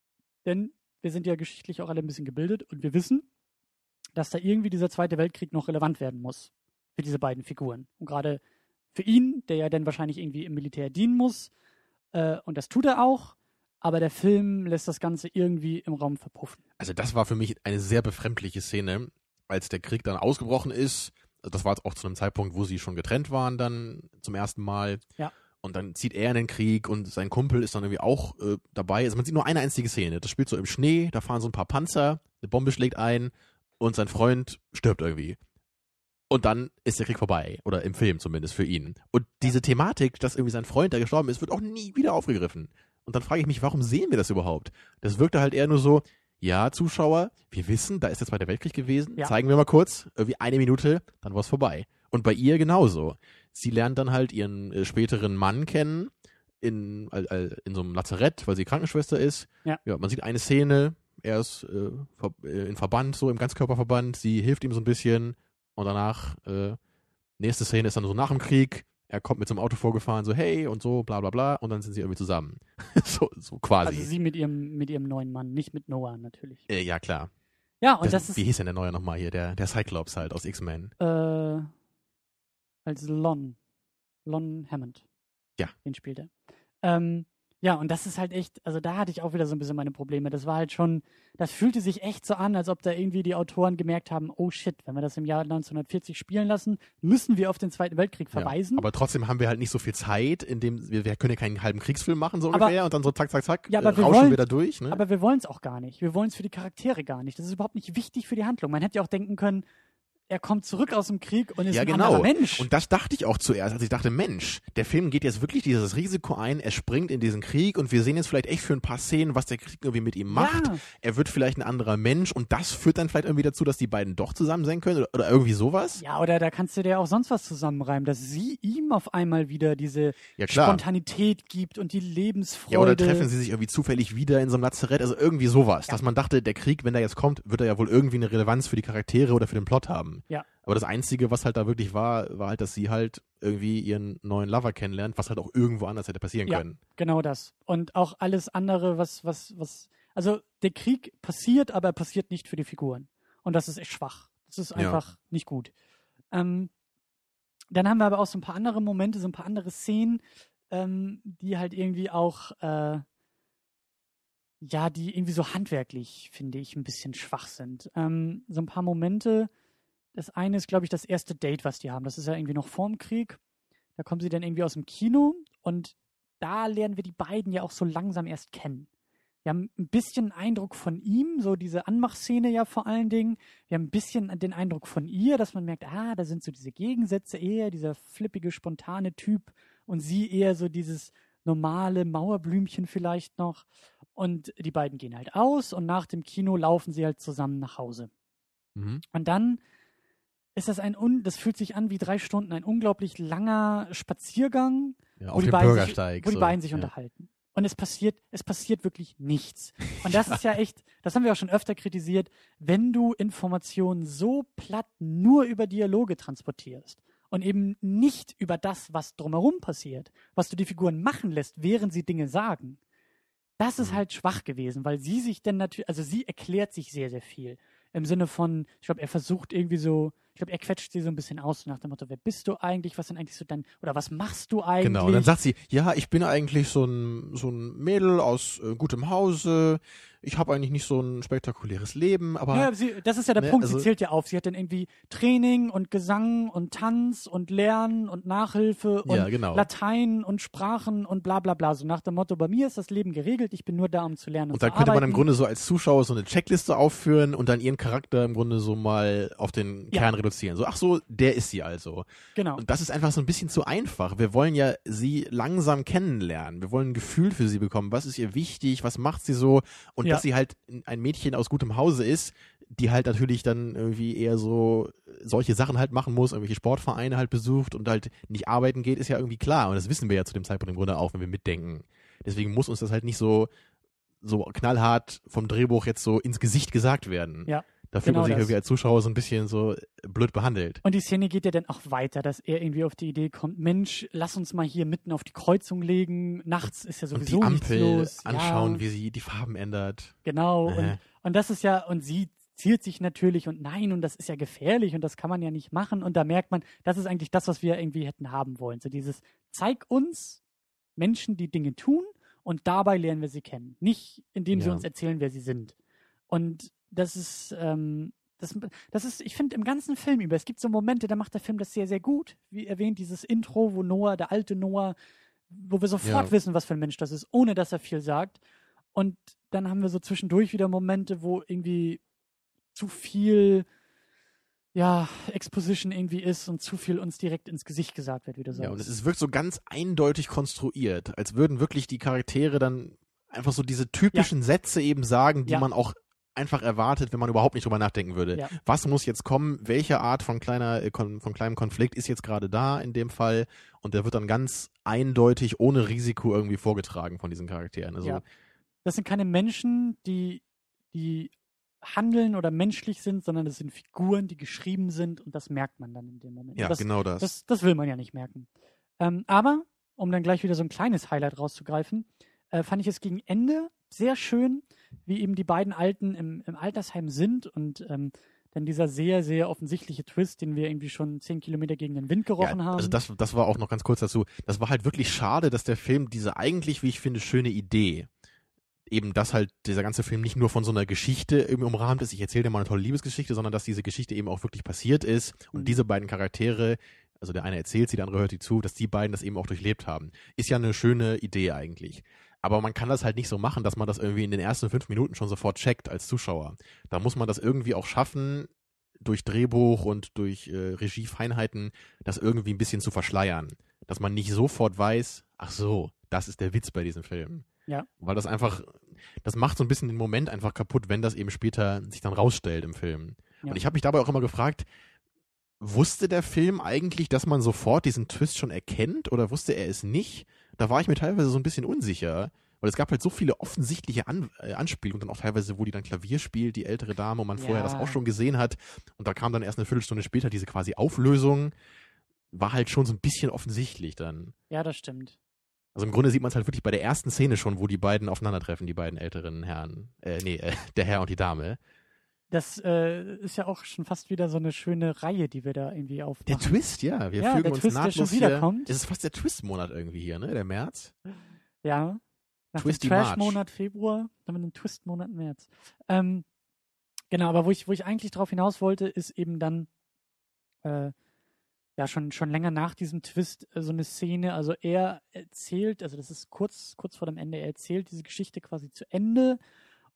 denn wir sind ja geschichtlich auch alle ein bisschen gebildet und wir wissen, dass da irgendwie dieser Zweite Weltkrieg noch relevant werden muss für diese beiden Figuren. Und gerade für ihn, der ja dann wahrscheinlich irgendwie im Militär dienen muss, äh, und das tut er auch, aber der Film lässt das Ganze irgendwie im Raum verpuffen. Also das war für mich eine sehr befremdliche Szene, als der Krieg dann ausgebrochen ist, also das war auch zu einem Zeitpunkt, wo sie schon getrennt waren dann zum ersten Mal. Ja. Und dann zieht er in den Krieg und sein Kumpel ist dann irgendwie auch äh, dabei. Also man sieht nur eine einzige Szene. Das spielt so im Schnee, da fahren so ein paar Panzer, eine Bombe schlägt ein und sein Freund stirbt irgendwie. Und dann ist der Krieg vorbei. Oder im Film zumindest für ihn. Und diese Thematik, dass irgendwie sein Freund da gestorben ist, wird auch nie wieder aufgegriffen. Und dann frage ich mich, warum sehen wir das überhaupt? Das wirkte halt eher nur so, ja, Zuschauer, wir wissen, da ist der Zweite Weltkrieg gewesen. Ja. Zeigen wir mal kurz, irgendwie eine Minute, dann war es vorbei. Und bei ihr genauso. Sie lernt dann halt ihren äh, späteren Mann kennen in, äh, in so einem Lazarett, weil sie Krankenschwester ist. Ja. ja man sieht eine Szene, er ist äh, äh in Verband, so im Ganzkörperverband, sie hilft ihm so ein bisschen und danach, äh, nächste Szene ist dann so nach dem Krieg, er kommt mit so einem Auto vorgefahren, so hey und so, bla bla bla, und dann sind sie irgendwie zusammen. so, so quasi. Also sie mit ihrem, mit ihrem neuen Mann, nicht mit Noah natürlich. Äh, ja, klar. Ja, und das, das, ist. Wie hieß denn der neue nochmal hier? Der, der Cyclops halt aus X-Men. Äh, als Lon. Lon Hammond. Ja. Den spielt er. Ähm, ja, und das ist halt echt, also da hatte ich auch wieder so ein bisschen meine Probleme. Das war halt schon, das fühlte sich echt so an, als ob da irgendwie die Autoren gemerkt haben, oh shit, wenn wir das im Jahr 1940 spielen lassen, müssen wir auf den Zweiten Weltkrieg verweisen. Ja, aber trotzdem haben wir halt nicht so viel Zeit, in dem wir, wir können ja keinen halben Kriegsfilm machen, so aber, ungefähr, und dann so zack, zack, zack, ja, aber äh, wir rauschen wollen, wir da durch. Ne? Aber wir wollen es auch gar nicht. Wir wollen es für die Charaktere gar nicht. Das ist überhaupt nicht wichtig für die Handlung. Man hätte ja auch denken können, er kommt zurück aus dem Krieg und ist ja, ein genau. anderer Mensch. Und das dachte ich auch zuerst, als ich dachte, Mensch, der Film geht jetzt wirklich dieses Risiko ein, er springt in diesen Krieg und wir sehen jetzt vielleicht echt für ein paar Szenen, was der Krieg irgendwie mit ihm macht. Ja. Er wird vielleicht ein anderer Mensch und das führt dann vielleicht irgendwie dazu, dass die beiden doch zusammen sein können oder, oder irgendwie sowas. Ja, oder da kannst du dir auch sonst was zusammenreimen, dass sie ihm auf einmal wieder diese ja, Spontanität gibt und die Lebensfreude. Ja, oder treffen sie sich irgendwie zufällig wieder in so einem Lazarett, also irgendwie sowas, ja. dass man dachte, der Krieg, wenn der jetzt kommt, wird er ja wohl irgendwie eine Relevanz für die Charaktere oder für den Plot haben. Ja. Aber das Einzige, was halt da wirklich war, war halt, dass sie halt irgendwie ihren neuen Lover kennenlernt, was halt auch irgendwo anders hätte passieren ja, können. Genau das. Und auch alles andere, was, was, was. Also der Krieg passiert, aber er passiert nicht für die Figuren. Und das ist echt schwach. Das ist einfach ja. nicht gut. Ähm, dann haben wir aber auch so ein paar andere Momente, so ein paar andere Szenen, ähm, die halt irgendwie auch, äh, ja, die irgendwie so handwerklich, finde ich, ein bisschen schwach sind. Ähm, so ein paar Momente, das eine ist, glaube ich, das erste Date, was die haben. Das ist ja irgendwie noch vorm Krieg. Da kommen sie dann irgendwie aus dem Kino und da lernen wir die beiden ja auch so langsam erst kennen. Wir haben ein bisschen Eindruck von ihm, so diese Anmachszene ja vor allen Dingen. Wir haben ein bisschen den Eindruck von ihr, dass man merkt, ah, da sind so diese Gegensätze eher, dieser flippige, spontane Typ und sie eher so dieses normale Mauerblümchen vielleicht noch. Und die beiden gehen halt aus und nach dem Kino laufen sie halt zusammen nach Hause. Mhm. Und dann ist das ein, un, das fühlt sich an wie drei Stunden, ein unglaublich langer Spaziergang, Ja, wo auf die dem beiden sich, wo die beiden sich ja. unterhalten. Und es passiert, es passiert wirklich nichts. Und das ist ja echt, das haben wir auch schon öfter kritisiert, wenn du Informationen so platt nur über Dialoge transportierst und eben nicht über das, was drumherum passiert, was du die Figuren machen lässt, während sie Dinge sagen. Das ist Mhm. halt schwach gewesen, weil sie sich dann natürlich, also sie erklärt sich sehr, sehr viel. Im Sinne von, ich glaube, er versucht irgendwie so, ich glaube, er quetscht sie so ein bisschen aus nach dem Motto, wer bist du eigentlich, was sind eigentlich so dein, oder was machst du eigentlich? Genau, und dann sagt sie, ja, ich bin eigentlich so ein, so ein Mädel aus äh, gutem Hause, ich habe eigentlich nicht so ein spektakuläres Leben, aber Ja, sie, das ist ja der Ne, Punkt, also- sie zählt ja auf. Sie hat dann irgendwie Training und Gesang und Tanz und Lernen und Nachhilfe und Ja, genau. Latein und Sprachen und bla bla bla. So nach dem Motto, bei mir ist das Leben geregelt, ich bin nur da, um zu lernen und, Und da könnte man im arbeiten. Grunde so als Zuschauer so eine Checkliste aufführen und dann ihren Charakter im Grunde so mal auf den Ja. Kern reduzieren. So, ach so, der ist sie also. Genau. Und das ist einfach so ein bisschen zu einfach. Wir wollen ja sie langsam kennenlernen. Wir wollen ein Gefühl für sie bekommen. Was ist ihr wichtig? Was macht sie so? Und Ja. Dass sie halt ein Mädchen aus gutem Hause ist, die halt natürlich dann irgendwie eher so solche Sachen halt machen muss, irgendwelche Sportvereine halt besucht und halt nicht arbeiten geht, ist ja irgendwie klar. Und das wissen wir ja zu dem Zeitpunkt im Grunde auch, wenn wir mitdenken. Deswegen muss uns das halt nicht so, so knallhart vom Drehbuch jetzt so ins Gesicht gesagt werden. Ja, Da fühlt genau man sich das. irgendwie als Zuschauer so ein bisschen so blöd behandelt. Und die Szene geht ja dann auch weiter, dass er irgendwie auf die Idee kommt, Mensch, lass uns mal hier mitten auf die Kreuzung legen. Nachts ist ja Und sowieso die nichts Ampel los. anschauen, ja, wie sie die Farben ändert. Genau. Äh. Und, und das ist ja, und sie zielt sich natürlich und nein, und das ist ja gefährlich und das kann man ja nicht machen. Und da merkt man, das ist eigentlich das, was wir irgendwie hätten haben wollen. So dieses, zeig uns Menschen, die Dinge tun und dabei lernen wir sie kennen. Nicht, indem sie Ja. uns erzählen, wer sie sind. Und das ist, ähm, das, das ist, ich finde, im ganzen Film über, es gibt so Momente, da macht der Film das sehr, sehr gut. Wie erwähnt, dieses Intro, wo Noah, der alte Noah, wo wir sofort Ja. wissen, was für ein Mensch das ist, ohne dass er viel sagt. Und dann haben wir so zwischendurch wieder Momente, wo irgendwie zu viel ja, Exposition irgendwie ist und zu viel uns direkt ins Gesicht gesagt wird, wie du sagst. Ja, und es ist, wirkt so ganz eindeutig konstruiert, als würden wirklich die Charaktere dann einfach so diese typischen Sätze eben sagen, die Ja. man auch einfach erwartet, wenn man überhaupt nicht drüber nachdenken würde. Ja. Was muss jetzt kommen? Welche Art von kleiner, äh, von kleinem Konflikt ist jetzt gerade da in dem Fall? Und der wird dann ganz eindeutig ohne Risiko irgendwie vorgetragen von diesen Charakteren. Also Ja. Das sind keine Menschen, die, die handeln oder menschlich sind, sondern das sind Figuren, die geschrieben sind und das merkt man dann in dem Moment. ja, das, genau das. Das, das will man ja nicht merken. Ähm, aber, um dann gleich wieder so ein kleines Highlight rauszugreifen, äh, fand ich es gegen Ende sehr schön, wie eben die beiden Alten im, im Altersheim sind und ähm, dann dieser sehr, sehr offensichtliche Twist, den wir irgendwie schon zehn Kilometer gegen den Wind gerochen ja, haben. Also das, das war auch noch ganz kurz dazu. Das war halt wirklich schade, dass der Film diese eigentlich, wie ich finde, schöne Idee, eben dass halt dieser ganze Film nicht nur von so einer Geschichte irgendwie umrahmt ist, ich erzähle dir mal eine tolle Liebesgeschichte, sondern dass diese Geschichte eben auch wirklich passiert ist und Mhm. diese beiden Charaktere, also der eine erzählt sie, der andere hört sie zu, dass die beiden das eben auch durchlebt haben. Ist ja eine schöne Idee eigentlich. Aber man kann das halt nicht so machen, dass man das irgendwie in den ersten fünf Minuten schon sofort checkt als Zuschauer. Da muss man das irgendwie auch schaffen, durch Drehbuch und durch äh, Regiefeinheiten, das irgendwie ein bisschen zu verschleiern. Dass man nicht sofort weiß, ach so, das ist der Witz bei diesem Film. Ja. Weil das einfach, das macht so ein bisschen den Moment einfach kaputt, wenn das eben später sich dann rausstellt im Film. Ja. Und ich habe mich dabei auch immer gefragt, wusste der Film eigentlich, dass man sofort diesen Twist schon erkennt oder wusste er es nicht? Da war ich mir teilweise so ein bisschen unsicher, weil es gab halt so viele offensichtliche An äh, Anspielungen, dann auch teilweise, wo die dann Klavier spielt, die ältere Dame, und man vorher das Ja. auch schon gesehen hat. Und da kam dann erst eine Viertelstunde später diese quasi Auflösung. War halt schon so ein bisschen offensichtlich dann. ja, das stimmt. Also im Grunde sieht man es halt wirklich bei der ersten Szene schon, wo die beiden aufeinandertreffen, die beiden älteren Herren. Äh, nee, äh, der Herr und die Dame. Das äh, ist ja auch schon fast wieder so eine schöne Reihe, die wir da irgendwie aufmachen. Der Twist, ja. Wir Ja, fügen der uns Twist, der nahtlos wieder hier. Es ist fast der Twist-Monat irgendwie hier, ne? Der März. Ja. Nach Twisty dem. Trash-Monat Februar, dann mit dem Twist-Monat März. Ähm, genau, aber wo ich, wo ich eigentlich drauf hinaus wollte, ist eben dann äh, ja schon, schon länger nach diesem Twist äh, so eine Szene. Also er erzählt, also das ist kurz, kurz vor dem Ende, er erzählt diese Geschichte quasi zu Ende.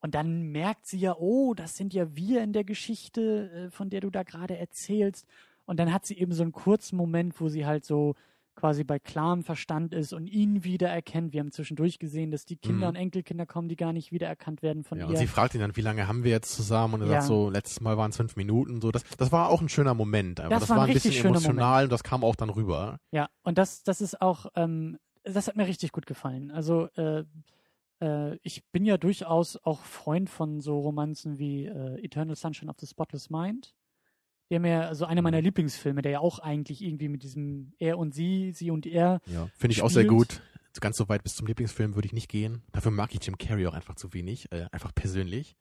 Und dann merkt sie ja, oh, das sind ja wir in der Geschichte, äh, von der du da gerade erzählst. Und dann hat sie eben so einen kurzen Moment, wo sie halt so quasi bei klarem Verstand ist und ihn wiedererkennt. Wir haben zwischendurch gesehen, dass die Kinder Mhm. und Enkelkinder kommen, die gar nicht wiedererkannt werden von Ja, ihr. und sie fragt ihn dann, wie lange haben wir jetzt zusammen? Und er Ja. sagt so, letztes Mal waren es fünf Minuten. So, das, das war auch ein schöner Moment. Das das, war ein ein bisschen emotional und das kam auch dann rüber. Ja, und das, das ist auch, ähm, das hat mir richtig gut gefallen. Also äh, äh, ich bin ja durchaus auch Freund von so Romanzen wie äh, Eternal Sunshine of the Spotless Mind. Der mir, also einer Mhm. meiner Lieblingsfilme, der ja auch eigentlich irgendwie mit diesem Er und Sie, Sie und Er. Ja. Finde ich auch sehr gut. Ganz so weit bis zum Lieblingsfilm würde ich nicht gehen. Dafür mag ich Jim Carrey auch einfach zu wenig. Äh, einfach persönlich.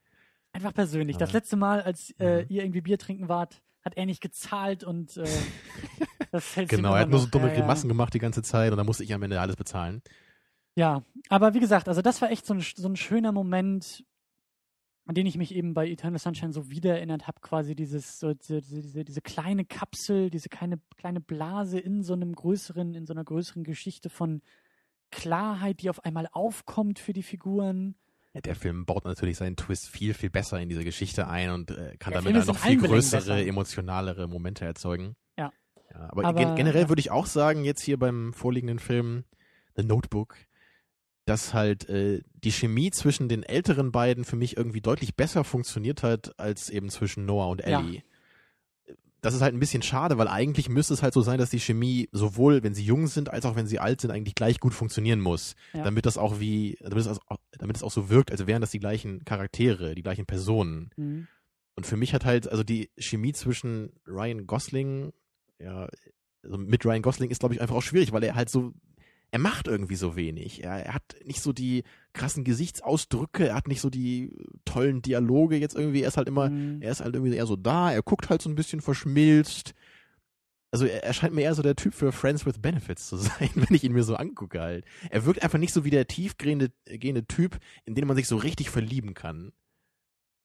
Einfach persönlich. Das Ja. letzte Mal, als äh, Mhm. ihr irgendwie Bier trinken wart, hat er nicht gezahlt und äh, das fällt Genau, er hat nur so dumme ja, ja. Grimassen gemacht die ganze Zeit und dann musste ich am Ende alles bezahlen. Ja, aber wie gesagt, also das war echt so ein, so ein schöner Moment, an den ich mich eben bei Eternal Sunshine so wiedererinnert habe, quasi dieses, so diese, diese, diese kleine Kapsel, diese kleine, kleine Blase in so einem größeren, in so einer größeren Geschichte von Klarheit, die auf einmal aufkommt für die Figuren. Ja, der Film baut natürlich seinen Twist viel, viel besser in diese Geschichte ein und äh, kann Der damit dann ist noch viel größere, besser. emotionalere Momente erzeugen. Ja. ja aber Aber, gen generell ja. würde ich auch sagen, jetzt hier beim vorliegenden Film The Notebook, dass halt äh, die Chemie zwischen den älteren beiden für mich irgendwie deutlich besser funktioniert hat, als eben zwischen Noah und Ja. Ellie. Das ist halt ein bisschen schade, weil eigentlich müsste es halt so sein, dass die Chemie sowohl, wenn sie jung sind, als auch wenn sie alt sind, eigentlich gleich gut funktionieren muss. Ja. Damit das auch wie, damit es, auch, damit es auch so wirkt, als wären das die gleichen Charaktere, die gleichen Personen. Mhm. Und für mich hat halt, also die Chemie zwischen Ryan Gosling, ja, also mit Ryan Gosling ist, glaube ich, einfach auch schwierig, weil er halt so, er macht irgendwie so wenig. Er, er hat nicht so die krassen Gesichtsausdrücke, er hat nicht so die tollen Dialoge jetzt irgendwie, er ist halt immer, Mhm. er ist halt irgendwie eher so da, er guckt halt so ein bisschen verschmilzt. Also er, er scheint mir eher so der Typ für Friends with Benefits zu sein, wenn ich ihn mir so angucke halt. Er wirkt einfach nicht so wie der tiefgehende gehende Typ, in den man sich so richtig verlieben kann.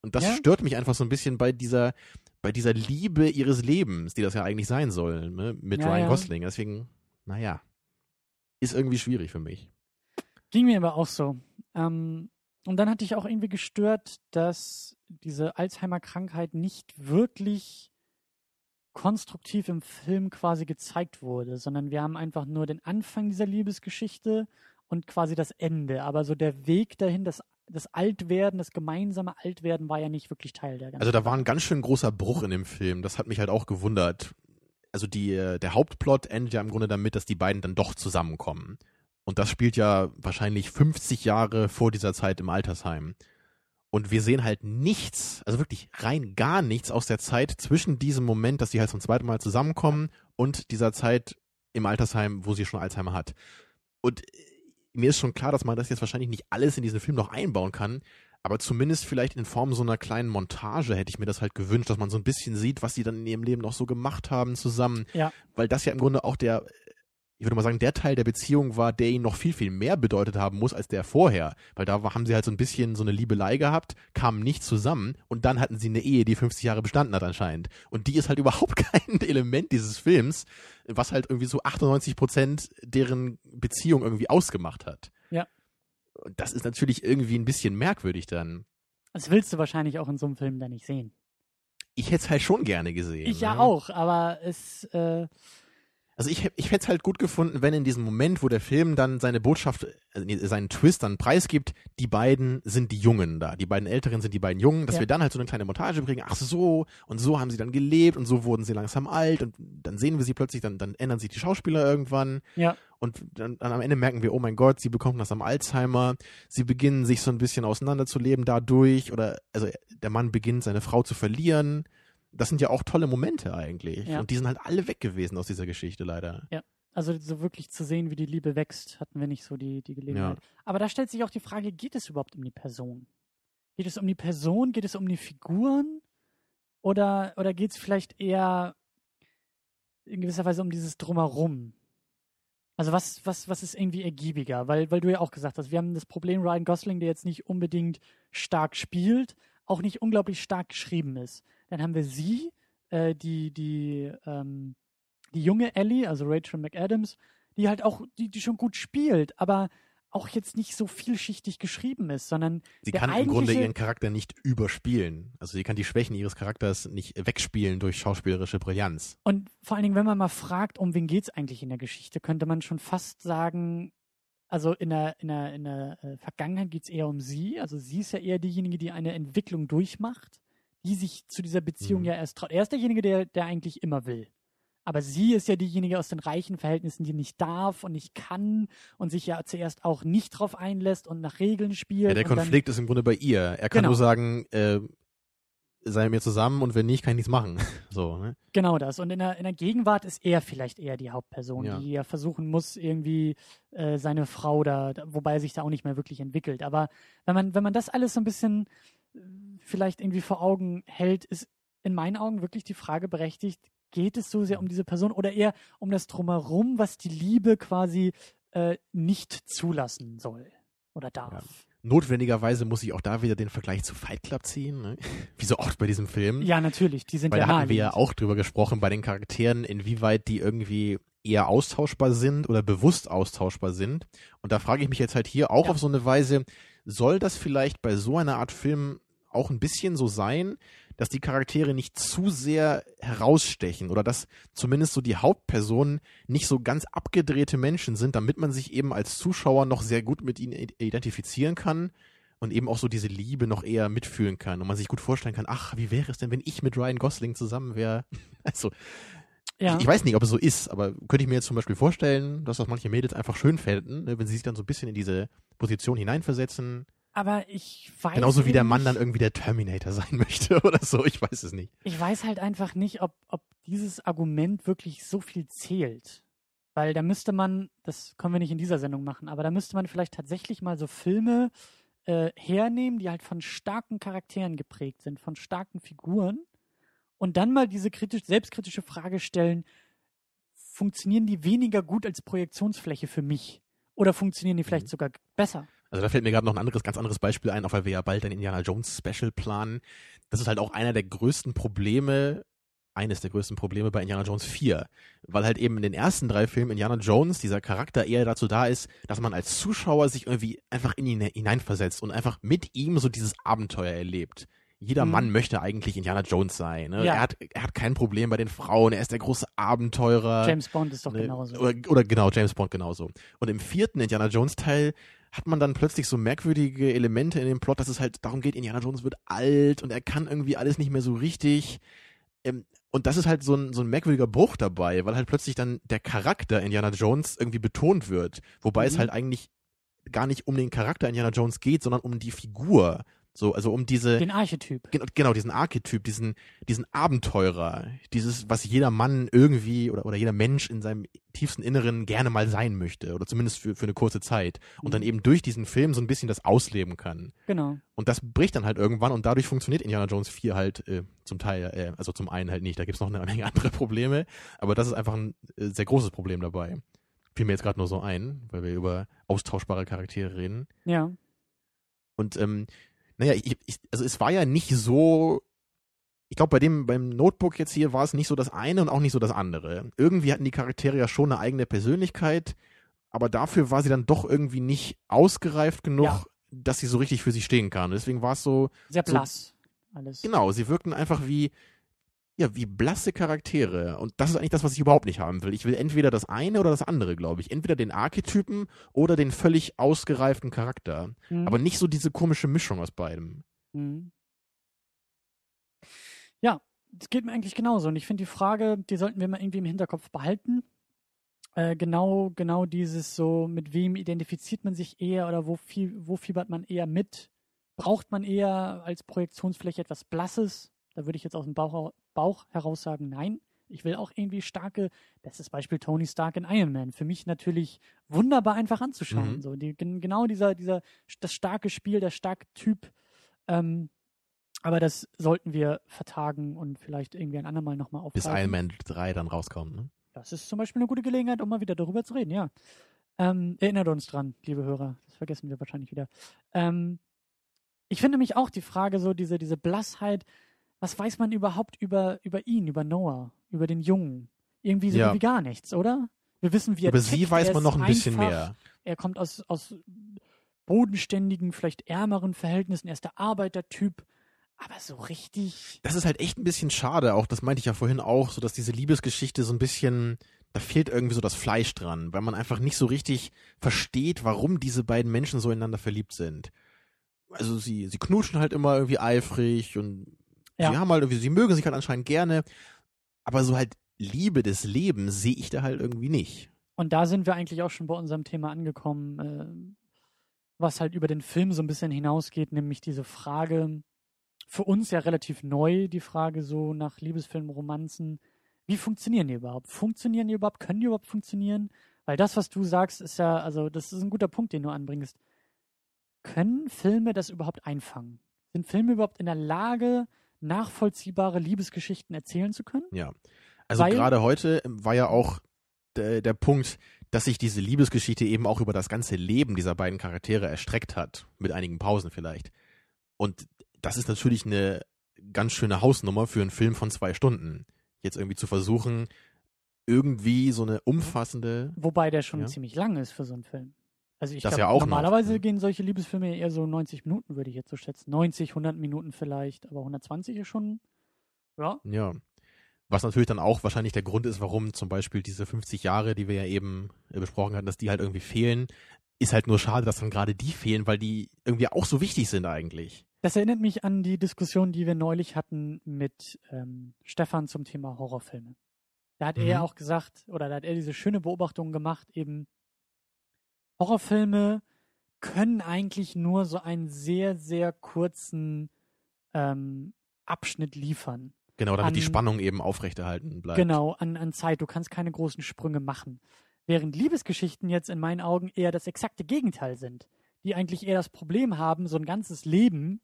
Und das Ja. stört mich einfach so ein bisschen bei dieser, bei dieser Liebe ihres Lebens, die das ja eigentlich sein soll, ne? mit Ja, Ryan ja. Gosling. Deswegen, naja, ist irgendwie schwierig für mich. Ging mir aber auch so. Ähm, und dann hatte ich auch irgendwie gestört, dass diese Alzheimer-Krankheit nicht wirklich konstruktiv im Film quasi gezeigt wurde, sondern wir haben einfach nur den Anfang dieser Liebesgeschichte und quasi das Ende. Aber so der Weg dahin, das, das Altwerden, das gemeinsame Altwerden war ja nicht wirklich Teil der ganzen Also da war ein ganz schön großer Bruch in dem Film. Das hat mich halt auch gewundert. Also die, äh, der Hauptplot endet ja im Grunde damit, dass die beiden dann doch zusammenkommen. Und das spielt ja wahrscheinlich 50 Jahre vor dieser Zeit im Altersheim. Und wir sehen halt nichts, also wirklich rein gar nichts aus der Zeit zwischen diesem Moment, dass die halt zum zweiten Mal zusammenkommen und dieser Zeit im Altersheim, wo sie schon Alzheimer hat. Und äh, mir ist schon klar, dass man das jetzt wahrscheinlich nicht alles in diesen Film noch einbauen kann, aber zumindest vielleicht in Form so einer kleinen Montage hätte ich mir das halt gewünscht, dass man so ein bisschen sieht, was sie dann in ihrem Leben noch so gemacht haben zusammen. Ja. Weil das ja im Grunde auch der, ich würde mal sagen, der Teil der Beziehung war, der ihnen noch viel, viel mehr bedeutet haben muss als der vorher. Weil da haben sie halt so ein bisschen so eine Liebelei gehabt, kamen nicht zusammen und dann hatten sie eine Ehe, die 50 Jahre bestanden hat anscheinend. Und die ist halt überhaupt kein Element dieses Films, was halt irgendwie so 98 Prozent deren Beziehung irgendwie ausgemacht hat. Ja. Und das ist natürlich irgendwie ein bisschen merkwürdig dann. Das willst du wahrscheinlich auch in so einem Film dann nicht sehen. Ich hätte es halt schon gerne gesehen. Ich ja ne? auch, aber es, äh, Also ich, ich hätte es halt gut gefunden, wenn in diesem Moment, wo der Film dann seine Botschaft, äh, seinen Twist dann preisgibt, die beiden sind die Jungen da. Die beiden Älteren sind die beiden Jungen, dass Ja. wir dann halt so eine kleine Montage bringen. Ach so, und so haben sie dann gelebt und so wurden sie langsam alt und dann sehen wir sie plötzlich, dann, dann ändern sich die Schauspieler irgendwann. ja, Und dann, dann am Ende merken wir, oh mein Gott, sie bekommen das am Alzheimer. Sie beginnen sich so ein bisschen auseinanderzuleben dadurch. Oder also der Mann beginnt seine Frau zu verlieren. Das sind ja auch tolle Momente eigentlich. Ja. Und die sind halt alle weg gewesen aus dieser Geschichte leider. also so wirklich zu sehen, wie die Liebe wächst, hatten wir nicht so die, die Gelegenheit. Aber da stellt sich auch die Frage, geht es überhaupt um die Person? Geht es um die Person? Geht es um die Figuren? Oder, oder geht es vielleicht eher in gewisser Weise um dieses Drumherum? Also was, was, was ist irgendwie ergiebiger? Weil, weil du ja auch gesagt hast, wir haben das Problem Ryan Gosling, der jetzt nicht unbedingt stark spielt, auch nicht unglaublich stark geschrieben ist. Dann haben wir sie, äh, die, die, ähm, die junge Ellie, also Rachel McAdams, die halt auch, die, die schon gut spielt, aber auch jetzt nicht so vielschichtig geschrieben ist, sondern Sie kann im Grunde ihren Charakter nicht überspielen. Also sie kann die Schwächen ihres Charakters nicht wegspielen durch schauspielerische Brillanz. Und vor allen Dingen, wenn man mal fragt, um wen geht's eigentlich in der Geschichte, könnte man schon fast sagen, also in der, in der, in der äh, Vergangenheit geht's eher um sie. Also sie ist ja eher diejenige, die eine Entwicklung durchmacht, die sich zu dieser Beziehung Mhm. ja erst traut. Er ist derjenige, der, der eigentlich immer will. Aber sie ist ja diejenige aus den reichen Verhältnissen, die nicht darf und nicht kann und sich ja zuerst auch nicht drauf einlässt und nach Regeln spielt. Ja, der und dann- Konflikt ist im Grunde bei ihr. Er kann Genau. nur sagen, äh, sei mit mir zusammen und wenn nicht, kann ich nichts machen. So, ne? Genau das. Und in der, in der Gegenwart ist er vielleicht eher die Hauptperson, Ja. die ja versuchen muss, irgendwie äh, seine Frau da, da, wobei er sich da auch nicht mehr wirklich entwickelt. Aber wenn man, wenn man das alles so ein bisschen äh, vielleicht irgendwie vor Augen hält, ist in meinen Augen wirklich die Frage berechtigt, geht es so sehr um diese Person oder eher um das Drumherum, was die Liebe quasi äh, nicht zulassen soll oder darf. Notwendigerweise muss ich auch da wieder den Vergleich zu Fight Club ziehen, ne? wie so oft bei diesem Film. Ja, natürlich, die sind Weil ja da hatten wir ja auch drüber gesprochen bei den Charakteren, inwieweit die irgendwie eher austauschbar sind oder bewusst austauschbar sind. Und da frage ich mich jetzt halt hier auch Ja. auf so eine Weise, soll das vielleicht bei so einer Art Film auch ein bisschen so sein, dass die Charaktere nicht zu sehr herausstechen oder dass zumindest so die Hauptpersonen nicht so ganz abgedrehte Menschen sind, damit man sich eben als Zuschauer noch sehr gut mit ihnen identifizieren kann und eben auch so diese Liebe noch eher mitfühlen kann und man sich gut vorstellen kann, ach, wie wäre es denn, wenn ich mit Ryan Gosling zusammen wäre? Also, Ja. ich, ich weiß nicht, ob es so ist, aber könnte ich mir jetzt zum Beispiel vorstellen, dass das manche Mädels einfach schön fänden, ne, wenn sie sich dann so ein bisschen in diese Position hineinversetzen. Aber ich weiß Genauso wie der Mann dann irgendwie der Terminator sein möchte oder so, ich weiß es nicht. ich weiß halt einfach nicht, ob, ob dieses Argument wirklich so viel zählt. Weil da müsste man, das können wir nicht in dieser Sendung machen, aber da müsste man vielleicht tatsächlich mal so Filme äh, hernehmen, die halt von starken Charakteren geprägt sind, von starken Figuren und dann mal diese kritisch, selbstkritische Frage stellen, funktionieren die weniger gut als Projektionsfläche für mich? Oder funktionieren die vielleicht Mhm. sogar besser? Also da fällt mir gerade noch ein anderes, ganz anderes Beispiel ein, auch weil wir ja bald ein Indiana Jones Special planen. Das ist halt auch einer der größten Probleme, eines der größten Probleme bei Indiana Jones 4. Weil halt eben in den ersten drei Filmen Indiana Jones dieser Charakter eher dazu da ist, dass man als Zuschauer sich irgendwie einfach in ihn hineinversetzt und einfach mit ihm so dieses Abenteuer erlebt. Jeder Mhm. Mann möchte eigentlich Indiana Jones sein. Ne? Ja. Er, hat, er hat kein Problem bei den Frauen, er ist der große Abenteurer. James Bond ist doch Ne, genauso. Oder, oder genau, James Bond genauso. Und im vierten Indiana Jones Teil hat man dann plötzlich so merkwürdige Elemente in dem Plot, dass es halt darum geht, Indiana Jones wird alt und er kann irgendwie alles nicht mehr so richtig. Ähm, und das ist halt so ein, so ein merkwürdiger Bruch dabei, weil halt plötzlich dann der Charakter Indiana Jones irgendwie betont wird. Wobei es Mhm. halt eigentlich gar nicht um den Charakter Indiana Jones geht, sondern um die Figur. So, also um diese. Den Archetyp. Gen- Genau, diesen Archetyp, diesen, diesen Abenteurer, dieses, was jeder Mann irgendwie oder, oder jeder Mensch in seinem tiefsten Inneren gerne mal sein möchte oder zumindest für, für eine kurze Zeit und dann Mhm. eben durch diesen Film so ein bisschen das ausleben kann. Genau. Und das bricht dann halt irgendwann und dadurch funktioniert Indiana Jones 4 halt äh, zum Teil, äh, also zum einen halt nicht, da gibt's noch eine Menge andere Probleme, aber das ist einfach ein äh, sehr großes Problem dabei. Fiel mir jetzt gerade nur so ein, weil wir über austauschbare Charaktere reden. Ja. Und ähm, naja, ich, ich, also es war ja nicht so. Ich glaube, bei dem, beim Notebook jetzt hier war es nicht so das eine und auch nicht so das andere. Irgendwie hatten die Charaktere ja schon eine eigene Persönlichkeit, aber dafür war sie dann doch irgendwie nicht ausgereift genug, Ja. dass sie so richtig für sie stehen kann. Deswegen war es so, Sehr So- blass. Alles. genau, sie wirkten einfach wie, ja, wie blasse Charaktere. Und das ist eigentlich das, was ich überhaupt nicht haben will. Ich will entweder das eine oder das andere, glaube ich. Entweder den Archetypen oder den völlig ausgereiften Charakter. Mhm. Aber nicht so diese komische Mischung aus beidem. Mhm. Ja, das geht mir eigentlich genauso. Und ich finde die Frage, die sollten wir mal irgendwie im Hinterkopf behalten. Äh, genau, genau dieses so, mit wem identifiziert man sich eher oder wo, viel, wo fiebert man eher mit? Braucht man eher als Projektionsfläche etwas Blasses? Da würde ich jetzt aus dem Bauch, Bauch heraus sagen, nein. Ich will auch irgendwie starke, bestes Beispiel Tony Stark in Iron Man. Für mich natürlich wunderbar einfach anzuschauen. Mhm. So, die, gen- genau dieser, dieser, das starke Spiel, der starke Typ. Ähm, aber das sollten wir vertagen und vielleicht irgendwie ein andermal nochmal Bis aufgreifen. Iron Man 3 dann rauskommt. Ne? Das ist zum Beispiel eine gute Gelegenheit, um mal wieder darüber zu reden, ja. Ähm, erinnert uns dran, liebe Hörer. Das vergessen wir wahrscheinlich wieder. Ähm, ich finde mich auch die Frage, so diese, diese Blassheit, was weiß man überhaupt über, über ihn, über Noah, über den Jungen? Irgendwie so Ja. wie gar nichts, oder? Wir wissen, wie er Über tickt, sie weiß er man noch ein bisschen einfach, mehr. er kommt aus, aus bodenständigen, vielleicht ärmeren Verhältnissen, er ist der Arbeitertyp, aber so richtig. Das ist halt echt ein bisschen schade, auch das meinte ich ja vorhin auch, so dass diese Liebesgeschichte so ein bisschen, da fehlt irgendwie so das Fleisch dran, weil man einfach nicht so richtig versteht, warum diese beiden Menschen so ineinander verliebt sind. Also sie, sie knutschen halt immer irgendwie eifrig und Ja. sie haben halt irgendwie, sie mögen sich halt anscheinend gerne, aber so halt Liebe des Lebens sehe ich da halt irgendwie nicht. Und da sind wir eigentlich auch schon bei unserem Thema angekommen, äh, was halt über den Film so ein bisschen hinausgeht, nämlich diese Frage, für uns ja relativ neu, die Frage so nach Liebesfilmen, Romanzen, wie funktionieren die überhaupt? Funktionieren die überhaupt? Können die überhaupt funktionieren? Weil das, was du sagst, ist ja, also das ist ein guter Punkt, den du anbringst. Können Filme das überhaupt einfangen? Sind Filme überhaupt in der Lage, nachvollziehbare Liebesgeschichten erzählen zu können? Ja. Also gerade heute war ja auch der, der Punkt, dass sich diese Liebesgeschichte eben auch über das ganze Leben dieser beiden Charaktere erstreckt hat, mit einigen Pausen vielleicht. Und das ist natürlich eine ganz schöne Hausnummer für einen Film von zwei Stunden. Jetzt irgendwie zu versuchen, irgendwie so eine umfassende, Wobei der schon Ja. ziemlich lang ist für so einen Film. Also ich Das glaube, ja auch normalerweise ja. gehen solche Liebesfilme eher so 90 Minuten, würde ich jetzt so schätzen. 90, 100 Minuten vielleicht, aber 120 ist schon, ja, ja. Was natürlich dann auch wahrscheinlich der Grund ist, warum zum Beispiel diese 50 Jahre, die wir ja eben äh, besprochen hatten, dass die halt irgendwie fehlen, ist halt nur schade, dass dann gerade die fehlen, weil die irgendwie auch so wichtig sind eigentlich. Das erinnert mich an die Diskussion, die wir neulich hatten mit ähm, Stefan zum Thema Horrorfilme. Da hat er Mhm. auch gesagt, oder da hat er diese schöne Beobachtung gemacht, eben Horrorfilme können eigentlich nur so einen sehr, sehr kurzen ähm, Abschnitt liefern. Genau, damit die An- Spannung eben aufrechterhalten bleibt. Genau, an, an Zeit. Du kannst keine großen Sprünge machen. Während Liebesgeschichten jetzt in meinen Augen eher das exakte Gegenteil sind. Die eigentlich eher das Problem haben, so ein ganzes Leben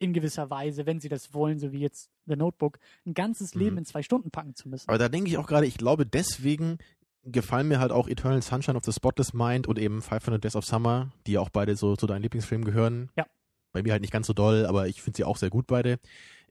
in gewisser Weise, wenn sie das wollen, so wie jetzt The Notebook, ein ganzes Leben Mhm. in zwei Stunden packen zu müssen. Aber da denke ich auch gerade, ich glaube, deswegen gefallen mir halt auch Eternal Sunshine of the Spotless Mind und eben 500 Days of Summer, die ja auch beide so zu deinen Lieblingsfilmen gehören. Ja. Bei mir halt nicht ganz so doll, aber ich finde sie auch sehr gut beide.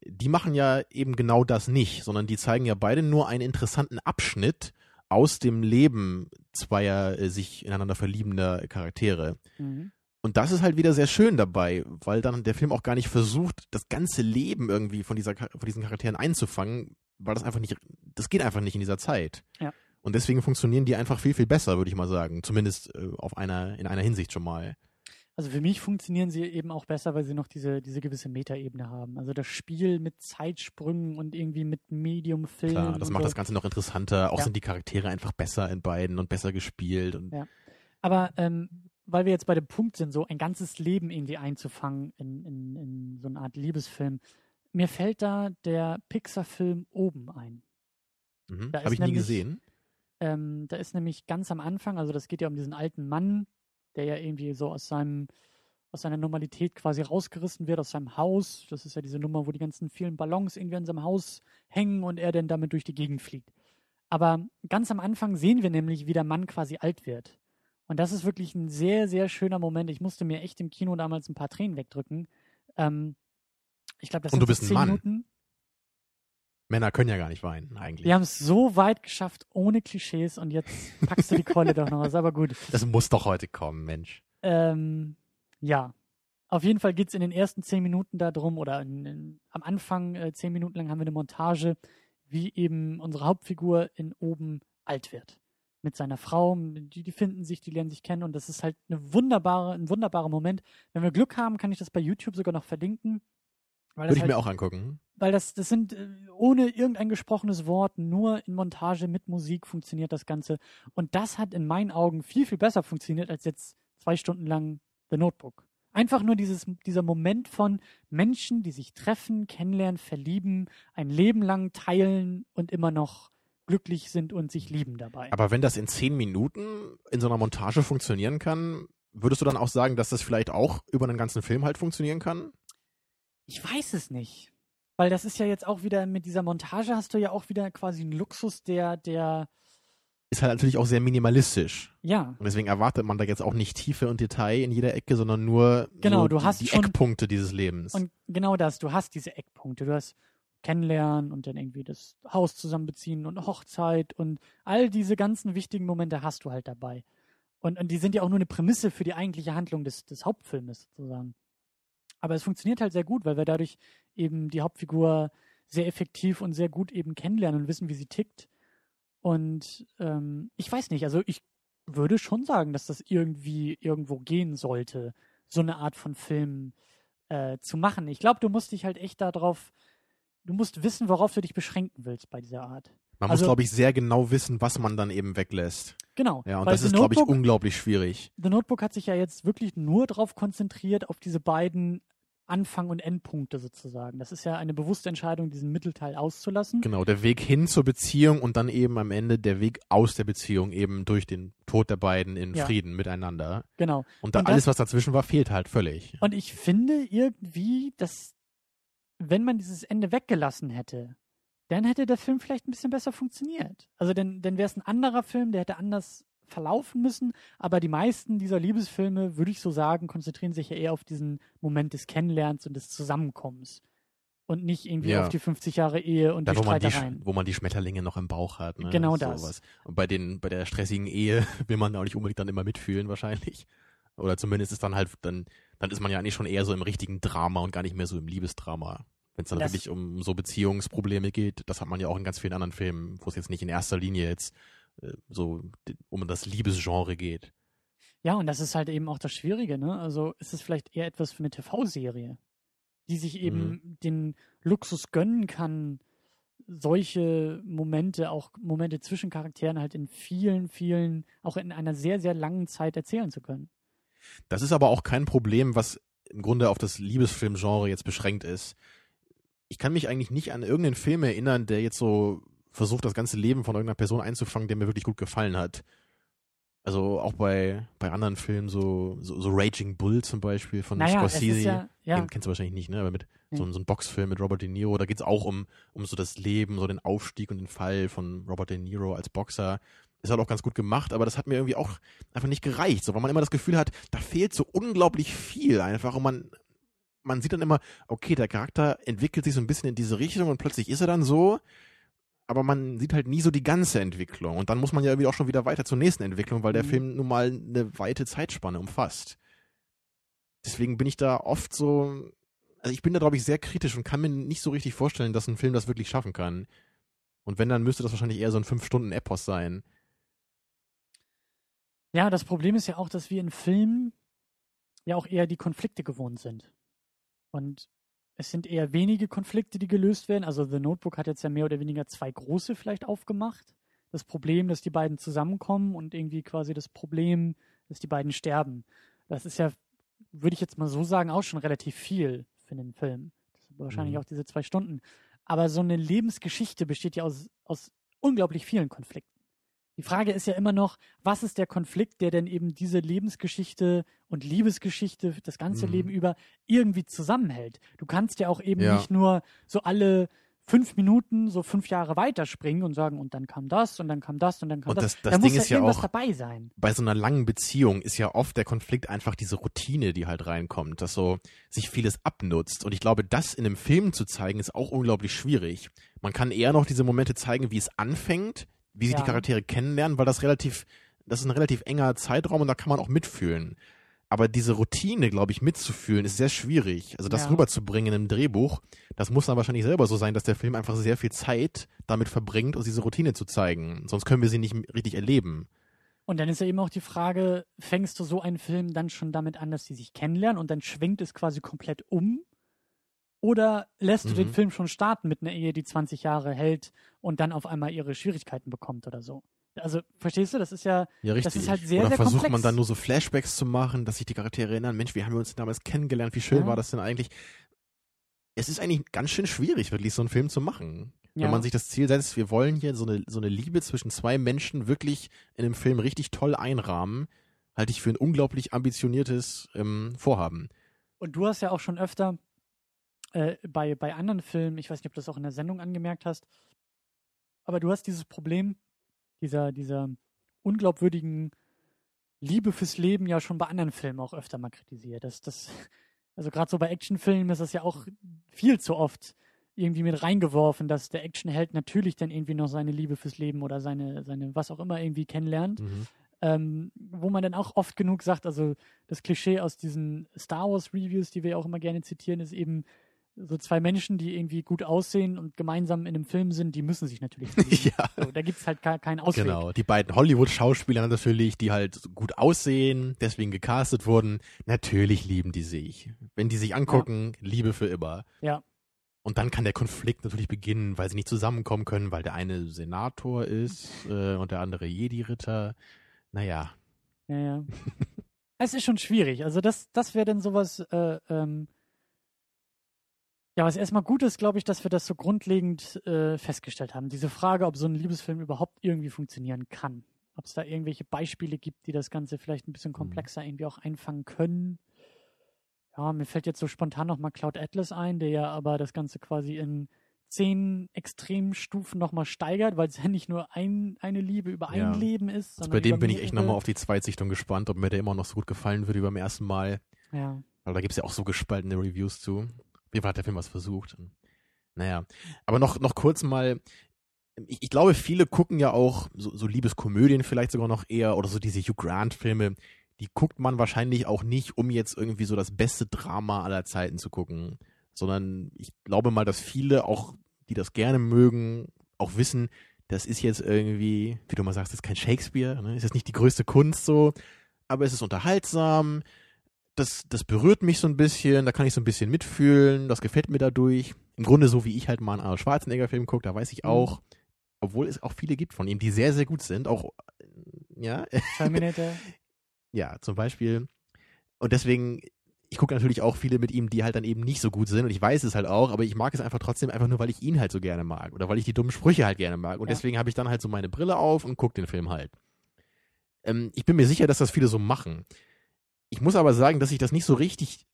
Die machen ja eben genau das nicht, sondern die zeigen ja beide nur einen interessanten Abschnitt aus dem Leben zweier äh, sich ineinander verliebender Charaktere. Mhm. Und das ist halt wieder sehr schön dabei, weil dann der Film auch gar nicht versucht, das ganze Leben irgendwie von, dieser, von diesen Charakteren einzufangen, weil das einfach nicht, das geht einfach nicht in dieser Zeit. Ja. Und deswegen funktionieren die einfach viel, viel besser, würde ich mal sagen. Zumindest äh, auf einer, in einer Hinsicht schon mal. Also für mich funktionieren sie eben auch besser, weil sie noch diese, diese gewisse Metaebene haben. Also das Spiel mit Zeitsprüngen und irgendwie mit Medium-Film. Klar, das macht so. das Ganze noch interessanter. Auch Ja. sind die Charaktere einfach besser in beiden und besser gespielt. Und Ja. Aber ähm, weil wir jetzt bei dem Punkt sind, so ein ganzes Leben irgendwie einzufangen in, in, in so eine Art Liebesfilm, mir fällt da der Pixar-Film oben ein. mhm. habe ich nie gesehen. Ähm, da ist nämlich ganz am Anfang, also das geht ja um diesen alten Mann, der ja irgendwie so aus seinem aus seiner Normalität quasi rausgerissen wird aus seinem Haus. Das ist ja diese Nummer, wo die ganzen vielen Ballons irgendwie an seinem Haus hängen und er dann damit durch die Gegend fliegt. Aber ganz am Anfang sehen wir nämlich, wie der Mann quasi alt wird. Und das ist wirklich ein sehr, sehr schöner Moment. Ich musste mir echt im Kino damals ein paar Tränen wegdrücken. Ähm, ich glaube, das Und sind du bist zehn. Minuten. Männer können ja gar nicht weinen, eigentlich. Wir haben es so weit geschafft, ohne Klischees und jetzt packst du die Keule doch noch was. Aber gut. Das muss doch heute kommen, Mensch. Ähm, ja. Auf jeden Fall geht es in den ersten zehn Minuten darum, oder in, in, am Anfang äh, zehn Minuten lang haben wir eine Montage, wie eben unsere Hauptfigur in oben alt wird. Mit seiner Frau, die, die finden sich, die lernen sich kennen und das ist halt eine wunderbare, ein wunderbarer Moment. Wenn wir Glück haben, kann ich das bei YouTube sogar noch verlinken. Würde ich halt, mir auch angucken. weil das, das sind äh, ohne irgendein gesprochenes Wort, nur in Montage mit Musik funktioniert das Ganze. Und das hat in meinen Augen viel, viel besser funktioniert als jetzt zwei Stunden lang The Notebook. Einfach nur dieses, dieser Moment von Menschen, die sich treffen, kennenlernen, verlieben, ein Leben lang teilen und immer noch glücklich sind und sich lieben dabei. Aber wenn das in zehn Minuten in so einer Montage funktionieren kann, würdest du dann auch sagen, dass das vielleicht auch über einen ganzen Film halt funktionieren kann? Ich weiß es nicht. Weil das ist ja jetzt auch wieder mit dieser Montage hast du ja auch wieder quasi einen Luxus, der, der, Ist halt natürlich auch sehr minimalistisch. ja, Und deswegen erwartet man da jetzt auch nicht Tiefe und Detail in jeder Ecke, sondern nur Genau, so du die, hast die schon- Eckpunkte dieses Lebens. Und genau das, du hast diese Eckpunkte, du hast Kennenlernen und dann irgendwie das Haus zusammenbeziehen und Hochzeit und all diese ganzen wichtigen Momente hast du halt dabei. Und, und die sind ja auch nur eine Prämisse für die eigentliche Handlung des, des Hauptfilmes sozusagen. Aber es funktioniert halt sehr gut, weil wir dadurch eben die Hauptfigur sehr effektiv und sehr gut eben kennenlernen und wissen, wie sie tickt. Und ähm, ich weiß nicht, also ich würde schon sagen, dass das irgendwie irgendwo gehen sollte, so eine Art von Film äh, zu machen. Ich glaube, du musst dich halt echt darauf, du musst wissen, worauf du dich beschränken willst bei dieser Art. Man Also- muss, glaube ich, sehr genau wissen, was man dann eben weglässt. Genau. Ja, und das ist, glaube ich, unglaublich schwierig. The Notebook hat sich ja jetzt wirklich nur darauf konzentriert, auf diese beiden Anfang- und Endpunkte sozusagen. Das ist ja eine bewusste Entscheidung, diesen Mittelteil auszulassen. Genau, der Weg hin zur Beziehung und dann eben am Ende der Weg aus der Beziehung, eben durch den Tod der beiden in Ja. Frieden miteinander. Genau. Und dann Und das- alles, was dazwischen war, fehlt halt völlig. Und ich finde irgendwie, dass wenn man dieses Ende weggelassen hätte, dann hätte der Film vielleicht ein bisschen besser funktioniert. Also dann, dann wäre es ein anderer Film, der hätte anders verlaufen müssen. Aber die meisten dieser Liebesfilme, würde ich so sagen, konzentrieren sich ja eher auf diesen Moment des Kennenlernens und des Zusammenkommens. Und nicht irgendwie Ja. auf die 50 Jahre Ehe und Da, die wo man die, Streitereien. wo man die Schmetterlinge noch im Bauch hat. Ne? Genau das. Sowas. Und bei, den, bei der stressigen Ehe will man auch nicht unbedingt dann immer mitfühlen, wahrscheinlich. Oder zumindest ist dann halt, dann, dann ist man ja eigentlich schon eher so im richtigen Drama und gar nicht mehr so im Liebesdrama. Wenn es dann Das- wirklich um so Beziehungsprobleme geht, das hat man ja auch in ganz vielen anderen Filmen, wo es jetzt nicht in erster Linie jetzt äh, so um das Liebesgenre geht. Ja, und das ist halt eben auch das Schwierige, ne? Also ist es vielleicht eher etwas für eine TV-Serie, die sich eben Mhm. den Luxus gönnen kann, solche Momente, auch Momente zwischen Charakteren halt in vielen, vielen, auch in einer sehr, sehr langen Zeit erzählen zu können. Das ist aber auch kein Problem, was im Grunde auf das Liebesfilmgenre jetzt beschränkt ist. Ich kann mich eigentlich nicht an irgendeinen Film erinnern, der jetzt so versucht, das ganze Leben von irgendeiner Person einzufangen, der mir wirklich gut gefallen hat. Also auch bei, bei anderen Filmen, so, so, so Raging Bull zum Beispiel von naja, es Scorsese. ja, ja, Den kennst du wahrscheinlich nicht, ne? Aber mit so, Nee. so ein Boxfilm mit Robert De Niro, da geht's auch um, um so das Leben, so den Aufstieg und den Fall von Robert De Niro als Boxer. Ist halt auch ganz gut gemacht, aber das hat mir irgendwie auch einfach nicht gereicht, so, weil man immer das Gefühl hat, da fehlt so unglaublich viel einfach und man, man sieht dann immer, okay, der Charakter entwickelt sich so ein bisschen in diese Richtung und plötzlich ist er dann so, aber man sieht halt nie so die ganze Entwicklung und dann muss man ja auch schon wieder weiter zur nächsten Entwicklung, weil der Mhm. Film nun mal eine weite Zeitspanne umfasst. Deswegen bin ich da oft so, also ich bin da glaube ich sehr kritisch und kann mir nicht so richtig vorstellen, dass ein Film das wirklich schaffen kann. Und wenn, dann müsste das wahrscheinlich eher so ein 5-Stunden-Epos sein. ja, das Problem ist ja auch, dass wir in Filmen ja auch eher die Konflikte gewohnt sind. Und es sind eher wenige Konflikte, die gelöst werden. Also The Notebook hat jetzt ja mehr oder weniger zwei große vielleicht aufgemacht. Das Problem, dass die beiden zusammenkommen und irgendwie quasi das Problem, dass die beiden sterben. Das ist ja, würde ich jetzt mal so sagen, auch schon relativ viel für einen Film. Das sind wahrscheinlich Mhm. auch diese zwei Stunden. Aber so eine Lebensgeschichte besteht ja aus, aus unglaublich vielen Konflikten. Die Frage ist ja immer noch, was ist der Konflikt, der denn eben diese Lebensgeschichte und Liebesgeschichte das ganze Mhm. Leben über irgendwie zusammenhält? Du kannst ja auch eben Ja. nicht nur so alle fünf Minuten so fünf Jahre weiterspringen und sagen, und dann kam das und dann kam das und dann kam Und das. das- das da Ding muss ist ja irgendwas auch- dabei sein. Bei so einer langen Beziehung ist ja oft der Konflikt einfach diese Routine, die halt reinkommt, dass so sich vieles abnutzt. Und ich glaube, das in einem Film zu zeigen, ist auch unglaublich schwierig. Man kann eher noch diese Momente zeigen, wie es anfängt, wie sich Ja. die Charaktere kennenlernen, weil das relativ, das ist ein relativ enger Zeitraum und da kann man auch mitfühlen. Aber diese Routine, glaube ich, mitzufühlen, ist sehr schwierig. Also das Ja. rüberzubringen in einem Drehbuch, das muss dann wahrscheinlich selber so sein, dass der Film einfach sehr viel Zeit damit verbringt, uns diese Routine zu zeigen. Sonst können wir sie nicht richtig erleben. Und dann ist ja eben auch die Frage, fängst du so einen Film dann schon damit an, dass sie sich kennenlernen und dann schwingt es quasi komplett um? Oder lässt du den Mhm. Film schon starten mit einer Ehe, die 20 Jahre hält und dann auf einmal ihre Schwierigkeiten bekommt oder so? Also, verstehst du, das ist ja, Ja, richtig. ist halt sehr, Oder sehr versucht komplex. man dann nur so Flashbacks zu machen, dass sich die Charaktere erinnern, Mensch, wie haben wir uns damals kennengelernt, wie schön Ja. war das denn eigentlich? Es ist eigentlich ganz schön schwierig, wirklich so einen Film zu machen. Ja. Wenn man sich das Ziel setzt, wir wollen hier so eine, so eine Liebe zwischen zwei Menschen wirklich in einem Film richtig toll einrahmen, halte ich für ein unglaublich ambitioniertes ähm, Vorhaben. Und du hast ja auch schon öfter äh, bei, bei anderen Filmen, ich weiß nicht, ob du das auch in der Sendung angemerkt hast, aber du hast dieses Problem dieser, dieser unglaubwürdigen Liebe fürs Leben ja schon bei anderen Filmen auch öfter mal kritisiert. Das, das, also gerade so bei Actionfilmen ist das ja auch viel zu oft irgendwie mit reingeworfen, dass der Actionheld natürlich dann irgendwie noch seine Liebe fürs Leben oder seine, seine was auch immer irgendwie kennenlernt. Mhm. ähm, wo man dann auch oft genug sagt, also das Klischee aus diesen Star Wars Reviews, die wir auch immer gerne zitieren, ist eben so zwei Menschen, die irgendwie gut aussehen und gemeinsam in einem Film sind, die müssen sich natürlich lieben. ja. So, da gibt es halt ke- keinen Ausweg. Genau, die beiden Hollywood-Schauspieler natürlich, die halt gut aussehen, deswegen gecastet wurden, natürlich lieben die sich. Wenn die sich angucken, Liebe für immer. Ja. Und dann kann der Konflikt natürlich beginnen, weil sie nicht zusammenkommen können, weil der eine Senator ist äh, und der andere Jedi-Ritter. Naja, Ja, ja. es ist schon schwierig. Also das, das wäre dann sowas, äh, ähm, ja, was erstmal gut ist, glaube ich, dass wir das so grundlegend äh, festgestellt haben. Diese Frage, ob so ein Liebesfilm überhaupt irgendwie funktionieren kann. Ob es da irgendwelche Beispiele gibt, die das Ganze vielleicht ein bisschen komplexer irgendwie auch einfangen können. Ja, mir fällt jetzt so spontan nochmal Cloud Atlas ein, der ja aber das Ganze quasi in zehn Extremstufen nochmal steigert, weil es ja nicht nur ein, eine Liebe über ein Ja. Leben ist. also bei dem bin ich echt nochmal auf die Zweitsichtung gespannt, ob mir der immer noch so gut gefallen würde wie beim ersten Mal. Ja. Weil da gibt's ja auch so gespaltene Reviews zu. Fall hat der Film was versucht. Naja, aber noch, noch kurz mal, ich, ich glaube, viele gucken ja auch so, so Liebeskomödien vielleicht sogar noch eher oder so diese Hugh Grant-Filme, die guckt man wahrscheinlich auch nicht, um jetzt irgendwie so das beste Drama aller Zeiten zu gucken, sondern ich glaube mal, dass viele auch, die das gerne mögen, auch wissen, das ist jetzt irgendwie, wie du mal sagst, das ist kein Shakespeare, ne? ist jetzt nicht die größte Kunst so, aber es ist unterhaltsam, das, das berührt mich so ein bisschen, da kann ich so ein bisschen mitfühlen, das gefällt mir dadurch. Im Grunde so, wie ich halt mal einen Arnold Schwarzenegger-Film gucke, da weiß ich Mhm. auch, obwohl es auch viele gibt von ihm, die sehr, sehr gut sind, auch, äh, ja, Terminator. ja, zum Beispiel. Und deswegen, ich gucke natürlich auch viele mit ihm, die halt dann eben nicht so gut sind und ich weiß es halt auch, aber ich mag es einfach trotzdem einfach nur, weil ich ihn halt so gerne mag oder weil ich die dummen Sprüche halt gerne mag und Ja. deswegen habe ich dann halt so meine Brille auf und gucke den Film halt. Ähm, ich bin mir sicher, dass das viele so machen. Ich muss aber sagen, dass ich das nicht so richtig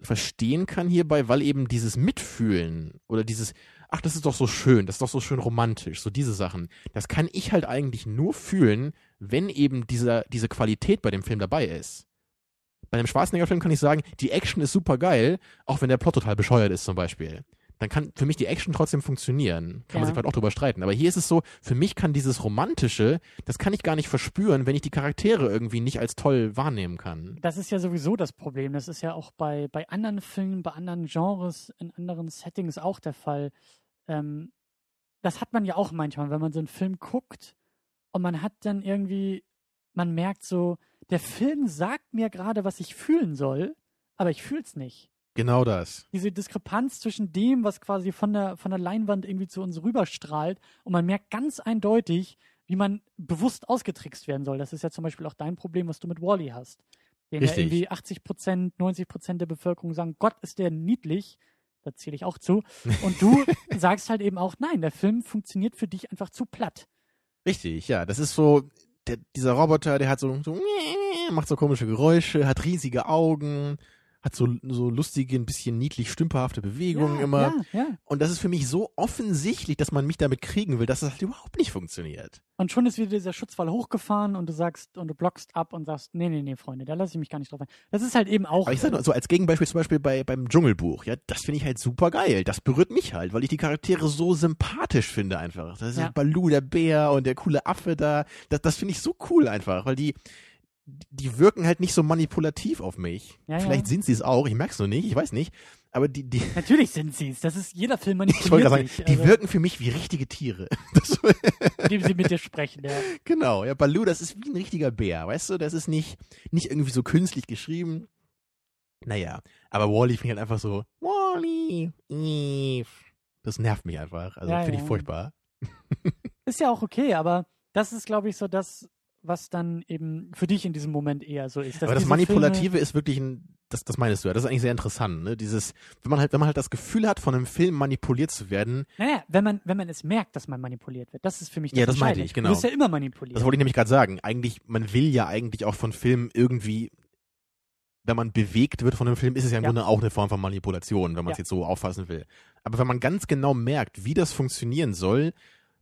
verstehen kann hierbei, weil eben dieses Mitfühlen oder dieses, ach, das ist doch so schön, das ist doch so schön romantisch, so diese Sachen, das kann ich halt eigentlich nur fühlen, wenn eben dieser, diese Qualität bei dem Film dabei ist. Bei einem Schwarzenegger-Film kann ich sagen, die Action ist super geil, auch wenn der Plot total bescheuert ist zum Beispiel. Dann kann für mich die Action trotzdem funktionieren. Kann man Ja. sich vielleicht auch drüber streiten. Aber hier ist es so, für mich kann dieses Romantische, das kann ich gar nicht verspüren, wenn ich die Charaktere irgendwie nicht als toll wahrnehmen kann. Das ist ja sowieso das Problem. Das ist ja auch bei, bei anderen Filmen, bei anderen Genres, in anderen Settings auch der Fall. Ähm, das hat man ja auch manchmal, wenn man so einen Film guckt und man hat dann irgendwie, man merkt so, der Film sagt mir gerade, was ich fühlen soll, aber ich fühle es nicht. Genau das. Diese Diskrepanz zwischen dem, was quasi von der, von der Leinwand irgendwie zu uns rüberstrahlt und man merkt ganz eindeutig, wie man bewusst ausgetrickst werden soll. Das ist ja zum Beispiel auch dein Problem, was du mit Wally hast. Den ja Richtig. irgendwie 80 Prozent, 90 Prozent der Bevölkerung sagen, Gott ist der niedlich. Da zähle ich auch zu. Und du sagst halt eben auch, nein, der Film funktioniert für dich einfach zu platt. Richtig, ja. Das ist so, der, dieser Roboter, der hat so, so, macht so komische Geräusche, hat riesige Augen, hat so, so lustige, ein bisschen niedlich stümperhafte Bewegungen ja, immer. Ja, ja. Und das ist für mich so offensichtlich, dass man mich damit kriegen will, dass das halt überhaupt nicht funktioniert. Und schon ist wieder dieser Schutzwall hochgefahren und du sagst und du blockst ab und sagst, nee, nee, nee, Freunde, da lasse ich mich gar nicht drauf ein. Das ist halt eben auch. Aber ich sag nur, so als Gegenbeispiel zum Beispiel bei, beim Dschungelbuch, ja, das finde ich halt super geil. Das berührt mich halt, weil ich die Charaktere so sympathisch finde einfach. Das ist Ja. Balu, der Bär und der coole Affe da. Das, das finde ich so cool einfach, weil die, die wirken halt nicht so manipulativ auf mich. Ja, ja. Vielleicht sind sie es auch, ich merk's nur nicht, ich weiß nicht. Aber die, die, Natürlich sind sie es. Das ist jeder Film ich manipuliert gerade sagen, sich, die also, wirken für mich wie richtige Tiere. Indem sie mit dir sprechen. Ja. genau, ja, Balu, das ist wie ein richtiger Bär, weißt du? Das ist nicht, nicht irgendwie so künstlich geschrieben. Naja, aber Wally finde ich halt einfach so, Wally, Eve. Das nervt mich einfach. Also Ja, finde ja. ich furchtbar. Ist ja auch okay, aber das ist, glaube ich, so das, was dann eben für dich in diesem Moment eher so ist. aber das Manipulative ist wirklich ein, das, das meinst du ja, das ist eigentlich sehr interessant, ne? Dieses, wenn man halt, wenn man halt das Gefühl hat, von einem Film manipuliert zu werden, Filme, naja, wenn man, wenn man es merkt, dass man manipuliert wird, das ist für mich das Ja, das meinte ich, genau. Du wirst ja immer manipuliert. das wollte ich nämlich gerade sagen, eigentlich, man will ja eigentlich auch von Filmen irgendwie, wenn man bewegt wird von einem Film, ist es ja im Ja. Grunde auch eine Form von Manipulation, wenn man es Ja. jetzt so auffassen will. Aber wenn man ganz genau merkt, wie das funktionieren soll,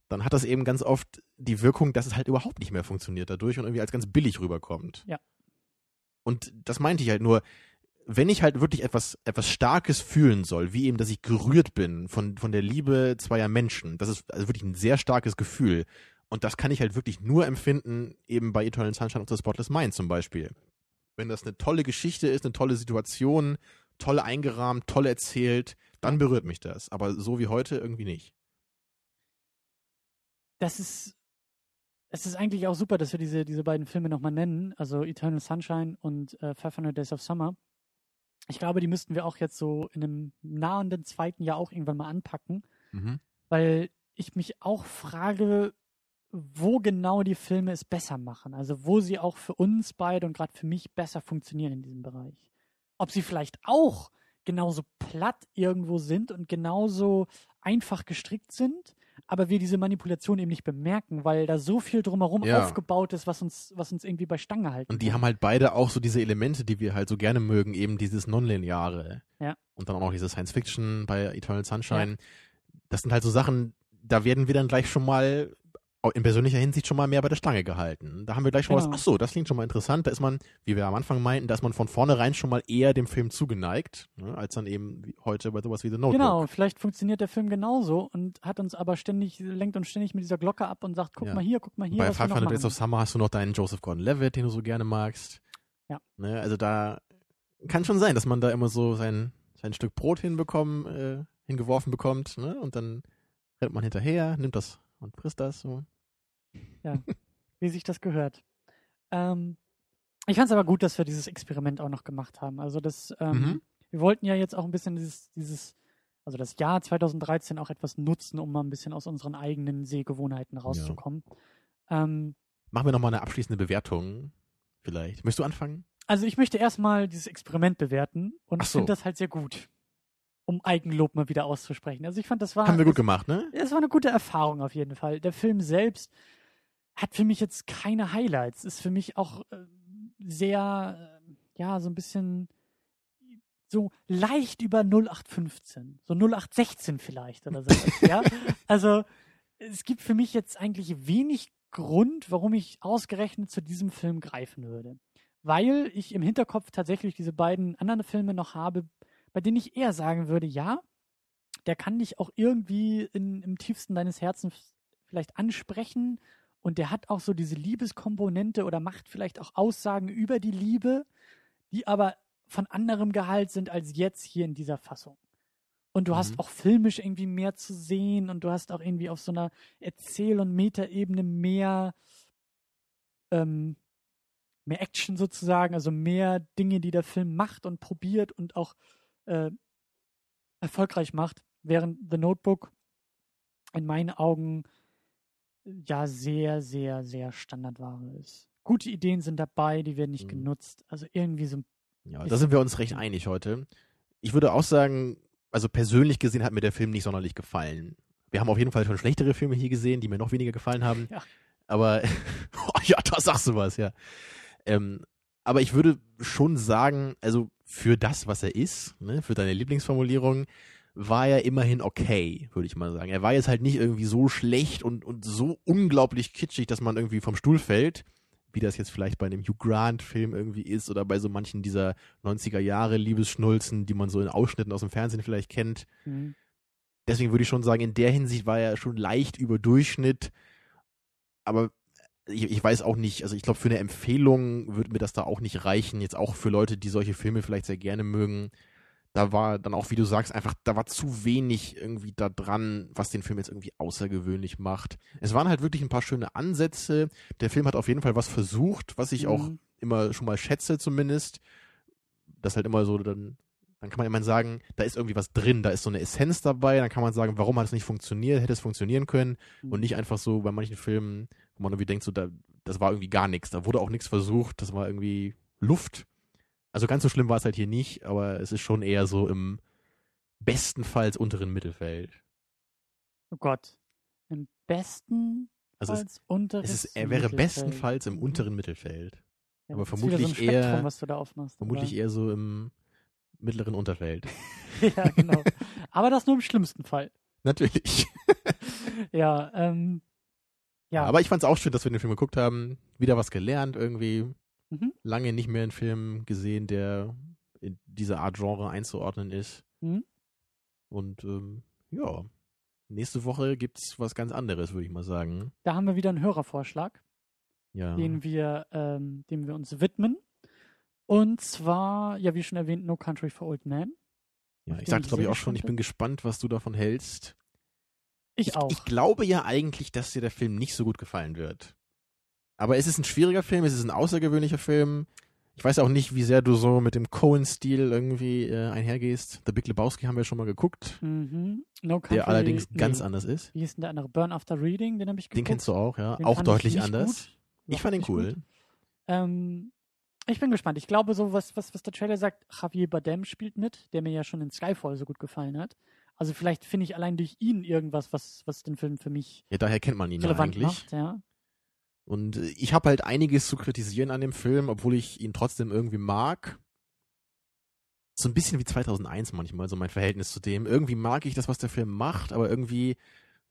dann hat das eben ganz oft die Wirkung, dass es halt überhaupt nicht mehr funktioniert dadurch und irgendwie als ganz billig rüberkommt. Ja. Und das meinte ich halt nur, wenn ich halt wirklich etwas, etwas Starkes fühlen soll, wie eben, dass ich gerührt bin von, von der Liebe zweier Menschen, das ist also wirklich ein sehr starkes Gefühl. Und das kann ich halt wirklich nur empfinden, eben bei Eternal Sunshine of the Spotless Mind zum Beispiel. Wenn das eine tolle Geschichte ist, eine tolle Situation, toll eingerahmt, toll erzählt, dann berührt mich das. Aber so wie heute irgendwie nicht. Das ist, es ist eigentlich auch super, dass wir diese, diese beiden Filme nochmal nennen, also Eternal Sunshine und äh, 500 Days of Summer. Ich glaube, die müssten wir auch jetzt so in einem nahenden zweiten Jahr auch irgendwann mal anpacken, Mhm. weil ich mich auch frage, wo genau die Filme es besser machen. Also wo sie auch für uns beide und gerade für mich besser funktionieren in diesem Bereich. Ob sie vielleicht auch genauso platt irgendwo sind und genauso einfach gestrickt sind, aber wir diese Manipulation eben nicht bemerken, weil da so viel drumherum Ja. aufgebaut ist, was uns, was uns irgendwie bei Stange halten. Und die kann. haben halt beide auch so diese Elemente, die wir halt so gerne mögen, eben dieses Nonlineare. Ja. Und dann auch noch diese Science Fiction bei Eternal Sunshine. Das sind halt so Sachen, da werden wir dann gleich schon mal in persönlicher Hinsicht schon mal mehr bei der Stange gehalten. Da haben wir gleich schon Genau. was, ach so, das klingt schon mal interessant. Da ist man, wie wir am Anfang meinten, da ist man von vornherein schon mal eher dem Film zugeneigt, ne, als dann eben wie heute bei sowas wie The Notebook. Genau, vielleicht funktioniert der Film genauso und hat uns aber ständig, lenkt uns ständig mit dieser Glocke ab und sagt, guck Ja. mal hier, guck mal hier, Bei noch 500 Days of Summer hast du noch deinen Joseph Gordon-Levitt, den du so gerne magst. Ja. Ne, also da kann schon sein, dass man da immer so sein, sein Stück Brot hinbekommen, äh, hingeworfen bekommt, ne? Und dann rennt man hinterher, nimmt das und frisst das. So. wie sich das gehört. Ähm, ich fand es aber gut, dass wir dieses Experiment auch noch gemacht haben. Also das, ähm, Mhm. wir wollten ja jetzt auch ein bisschen dieses, dieses, also das Jahr 2013 auch etwas nutzen, um mal ein bisschen aus unseren eigenen Sehgewohnheiten rauszukommen. Ähm, Machen wir nochmal eine abschließende Bewertung. Vielleicht. Möchtest du anfangen? also ich möchte erstmal dieses Experiment bewerten und so. finde das halt sehr gut, um Eigenlob mal wieder auszusprechen. Also ich fand, das war Haben wir gut das- gemacht, ne? es war eine gute Erfahrung auf jeden Fall. Der Film selbst hat für mich jetzt keine Highlights. Ist für mich auch äh, sehr, äh, ja, so ein bisschen so leicht über 0815. So 0816 vielleicht oder so. ja. Also es gibt für mich jetzt eigentlich wenig Grund, warum ich ausgerechnet zu diesem Film greifen würde. Weil ich im Hinterkopf tatsächlich diese beiden anderen Filme noch habe, bei denen ich eher sagen würde, ja, der kann dich auch irgendwie in, im tiefsten deines Herzens vielleicht ansprechen und der hat auch so diese Liebeskomponente oder macht vielleicht auch Aussagen über die Liebe, die aber von anderem Gehalt sind als jetzt hier in dieser Fassung. Und du hast Mhm. auch filmisch irgendwie mehr zu sehen und du hast auch irgendwie auf so einer Erzähl- und Metaebene mehr, ähm, mehr Action sozusagen, also mehr Dinge, die der Film macht und probiert und auch äh, erfolgreich macht, während The Notebook in meinen Augen äh, ja sehr, sehr, sehr Standardware ist. Gute Ideen sind dabei, die werden nicht Mhm. genutzt. Also irgendwie so Ja, da sind wir uns recht einig heute. Ich würde auch sagen, also persönlich gesehen hat mir der Film nicht sonderlich gefallen. Wir haben auf jeden Fall schon schlechtere Filme hier gesehen, die mir noch weniger gefallen haben. Ja. Aber oh, ja, da sagst du was, ja. Ähm, aber ich würde schon sagen, also für das, was er ist, ne, für deine Lieblingsformulierung, war er immerhin okay, würde ich mal sagen. Er war jetzt halt nicht irgendwie so schlecht und, und so unglaublich kitschig, dass man irgendwie vom Stuhl fällt, wie das jetzt vielleicht bei einem Hugh Grant-Film irgendwie ist oder bei so manchen dieser 90er Jahre Liebesschnulzen, die man so in Ausschnitten aus dem Fernsehen vielleicht kennt. Mhm. Deswegen würde ich schon sagen, in der Hinsicht war er schon leicht über Durchschnitt. Aber ich, ich weiß auch nicht, also ich glaube, für eine Empfehlung würde mir das da auch nicht reichen. Jetzt auch für Leute, die solche Filme vielleicht sehr gerne mögen. Da war dann auch, wie du sagst, einfach, da war zu wenig irgendwie da dran, was den Film jetzt irgendwie außergewöhnlich macht. Es waren halt wirklich ein paar schöne Ansätze. Der Film hat auf jeden Fall was versucht, was ich auch Mhm. immer schon mal schätze zumindest. Das halt immer so, dann, dann kann man immer sagen, da ist irgendwie was drin, da ist so eine Essenz dabei, dann kann man sagen, warum hat es nicht funktioniert, hätte es funktionieren können Mhm. und nicht einfach so bei manchen Filmen, wo man irgendwie denkt, so, da, das war irgendwie gar nichts, da wurde auch nichts versucht, das war irgendwie Luft. Also ganz so schlimm war es halt hier nicht, aber es ist schon eher so im bestenfalls unteren Mittelfeld. Oh Gott. Im besten Also es, es ist, er wäre Mittelfeld. bestenfalls im unteren Mittelfeld. Ja, aber vermutlich so eher- was du da aufmachst. Vermutlich eher so im mittleren Unterfeld. ja, genau. Aber das nur im schlimmsten Fall. Natürlich. Ja, ähm, ja. Aber ich fand es auch schön, dass wir den Film geguckt haben. Wieder was gelernt irgendwie. Mhm. Lange nicht mehr einen Film gesehen, der in diese Art Genre einzuordnen ist. Mhm. Und ähm, ja, nächste Woche gibt's was ganz anderes, würde ich mal sagen. Da haben wir wieder einen Hörervorschlag, Ja. den wir, ähm, dem wir uns widmen. Und zwar, ja, wie schon erwähnt, No Country for Old Men. ja. Ich sagte, glaube ich, auch schon, ich bin gespannt, was du davon hältst. Ich, auch. Ich glaube ja eigentlich, dass dir der Film nicht so gut gefallen wird. Aber es ist ein schwieriger Film, es ist ein außergewöhnlicher Film. Ich weiß auch nicht, wie sehr du so mit dem Cohen-Stil irgendwie äh, einhergehst. The Big Lebowski haben wir schon mal geguckt, mhm. No Country, der allerdings nee. ganz anders ist. Wie hieß denn der andere? Burn After Reading, den habe ich geguckt. Den kennst du auch, ja. Den auch deutlich anders. Ich fand ihn cool. Ähm, ich bin gespannt. Ich glaube, so was, was, was der Trailer sagt, Javier Bardem spielt mit, der mir ja schon in Skyfall so gut gefallen hat. Also vielleicht finde ich allein durch ihn irgendwas, was, was den Film für mich Ja, daher kennt man ihn ja relevant eigentlich. macht, ja. Und äh, ich habe halt einiges zu kritisieren an dem Film, obwohl ich ihn trotzdem irgendwie mag. So ein bisschen wie 2001 manchmal, so mein Verhältnis zu dem. Irgendwie mag ich das, was der Film macht, aber irgendwie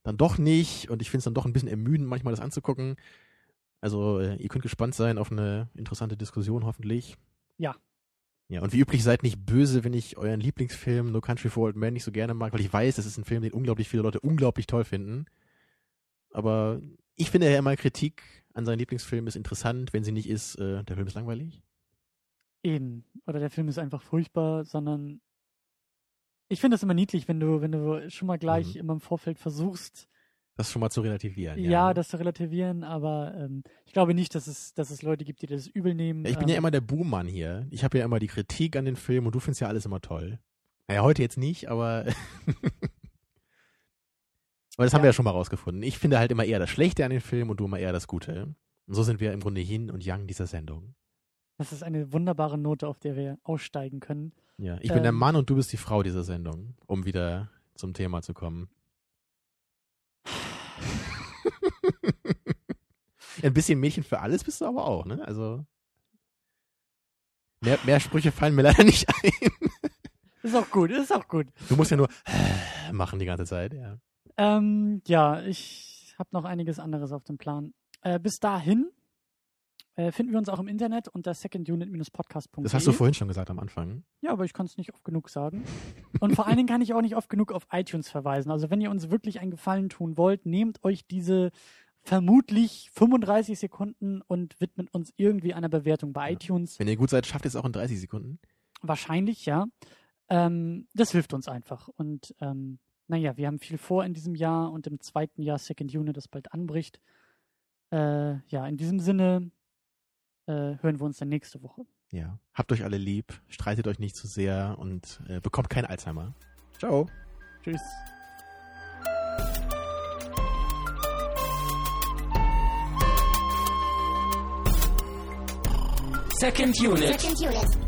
dann doch nicht. Und ich finde es dann doch ein bisschen ermüdend, manchmal das anzugucken. Also äh, ihr könnt gespannt sein auf eine interessante Diskussion hoffentlich. Ja. Ja, und wie üblich seid nicht böse, wenn ich euren Lieblingsfilm No Country for Old Men nicht so gerne mag, weil ich weiß, das ist ein Film, den unglaublich viele Leute unglaublich toll finden. Aber ich finde ja immer, Kritik an seinen Lieblingsfilm ist interessant. Wenn sie nicht ist, äh, der Film ist langweilig. Eben. Oder der Film ist einfach furchtbar, sondern ich finde es immer niedlich, wenn du, wenn du schon mal gleich Mhm. immer im Vorfeld versuchst, Das schon mal zu relativieren. ja, Ja, das zu relativieren, aber ähm, ich glaube nicht, dass es, dass es Leute gibt, die das übel nehmen. Ja, ich bin ähm, ja immer der Buhmann hier. Ich habe ja immer die Kritik an den Film und du findest ja alles immer toll. Naja, heute jetzt nicht, aber. aber das haben Ja. wir ja schon mal rausgefunden. Ich finde halt immer eher das Schlechte an den Film und du immer eher das Gute. Und so sind wir im Grunde Yin und Yang dieser Sendung. Das ist eine wunderbare Note, auf der wir aussteigen können. Ja, ich bin der Ähm. Mann und du bist die Frau dieser Sendung, um wieder zum Thema zu kommen. Ein bisschen Mädchen für alles bist du aber auch, ne? Also. Mehr, mehr Sprüche fallen mir leider nicht ein. Ist auch gut, ist auch gut. Du musst ja nur machen die ganze Zeit, ja. Ähm, ja, ich habe noch einiges anderes auf dem Plan. Äh, bis dahin äh, finden wir uns auch im Internet unter secondunit-podcast.de. Das hast du vorhin schon gesagt am Anfang. Ja, aber ich kann es nicht oft genug sagen. Und vor allen Dingen kann ich auch nicht oft genug auf iTunes verweisen. Also wenn ihr uns wirklich einen Gefallen tun wollt, nehmt euch diese vermutlich 35 Sekunden und widmet uns irgendwie einer Bewertung bei Ja. iTunes. Wenn ihr gut seid, schafft ihr es auch in 30 Sekunden. Wahrscheinlich, ja. Ähm, das hilft uns einfach. Und ähm, naja, wir haben viel vor in diesem Jahr und im zweiten Jahr Second Unit, das bald anbricht. Äh, ja, in diesem Sinne äh, hören wir uns dann nächste Woche. Ja. Habt euch alle lieb, streitet euch nicht zu sehr und äh, bekommt kein Alzheimer. Ciao. Tschüss. Second Unit. Second unit.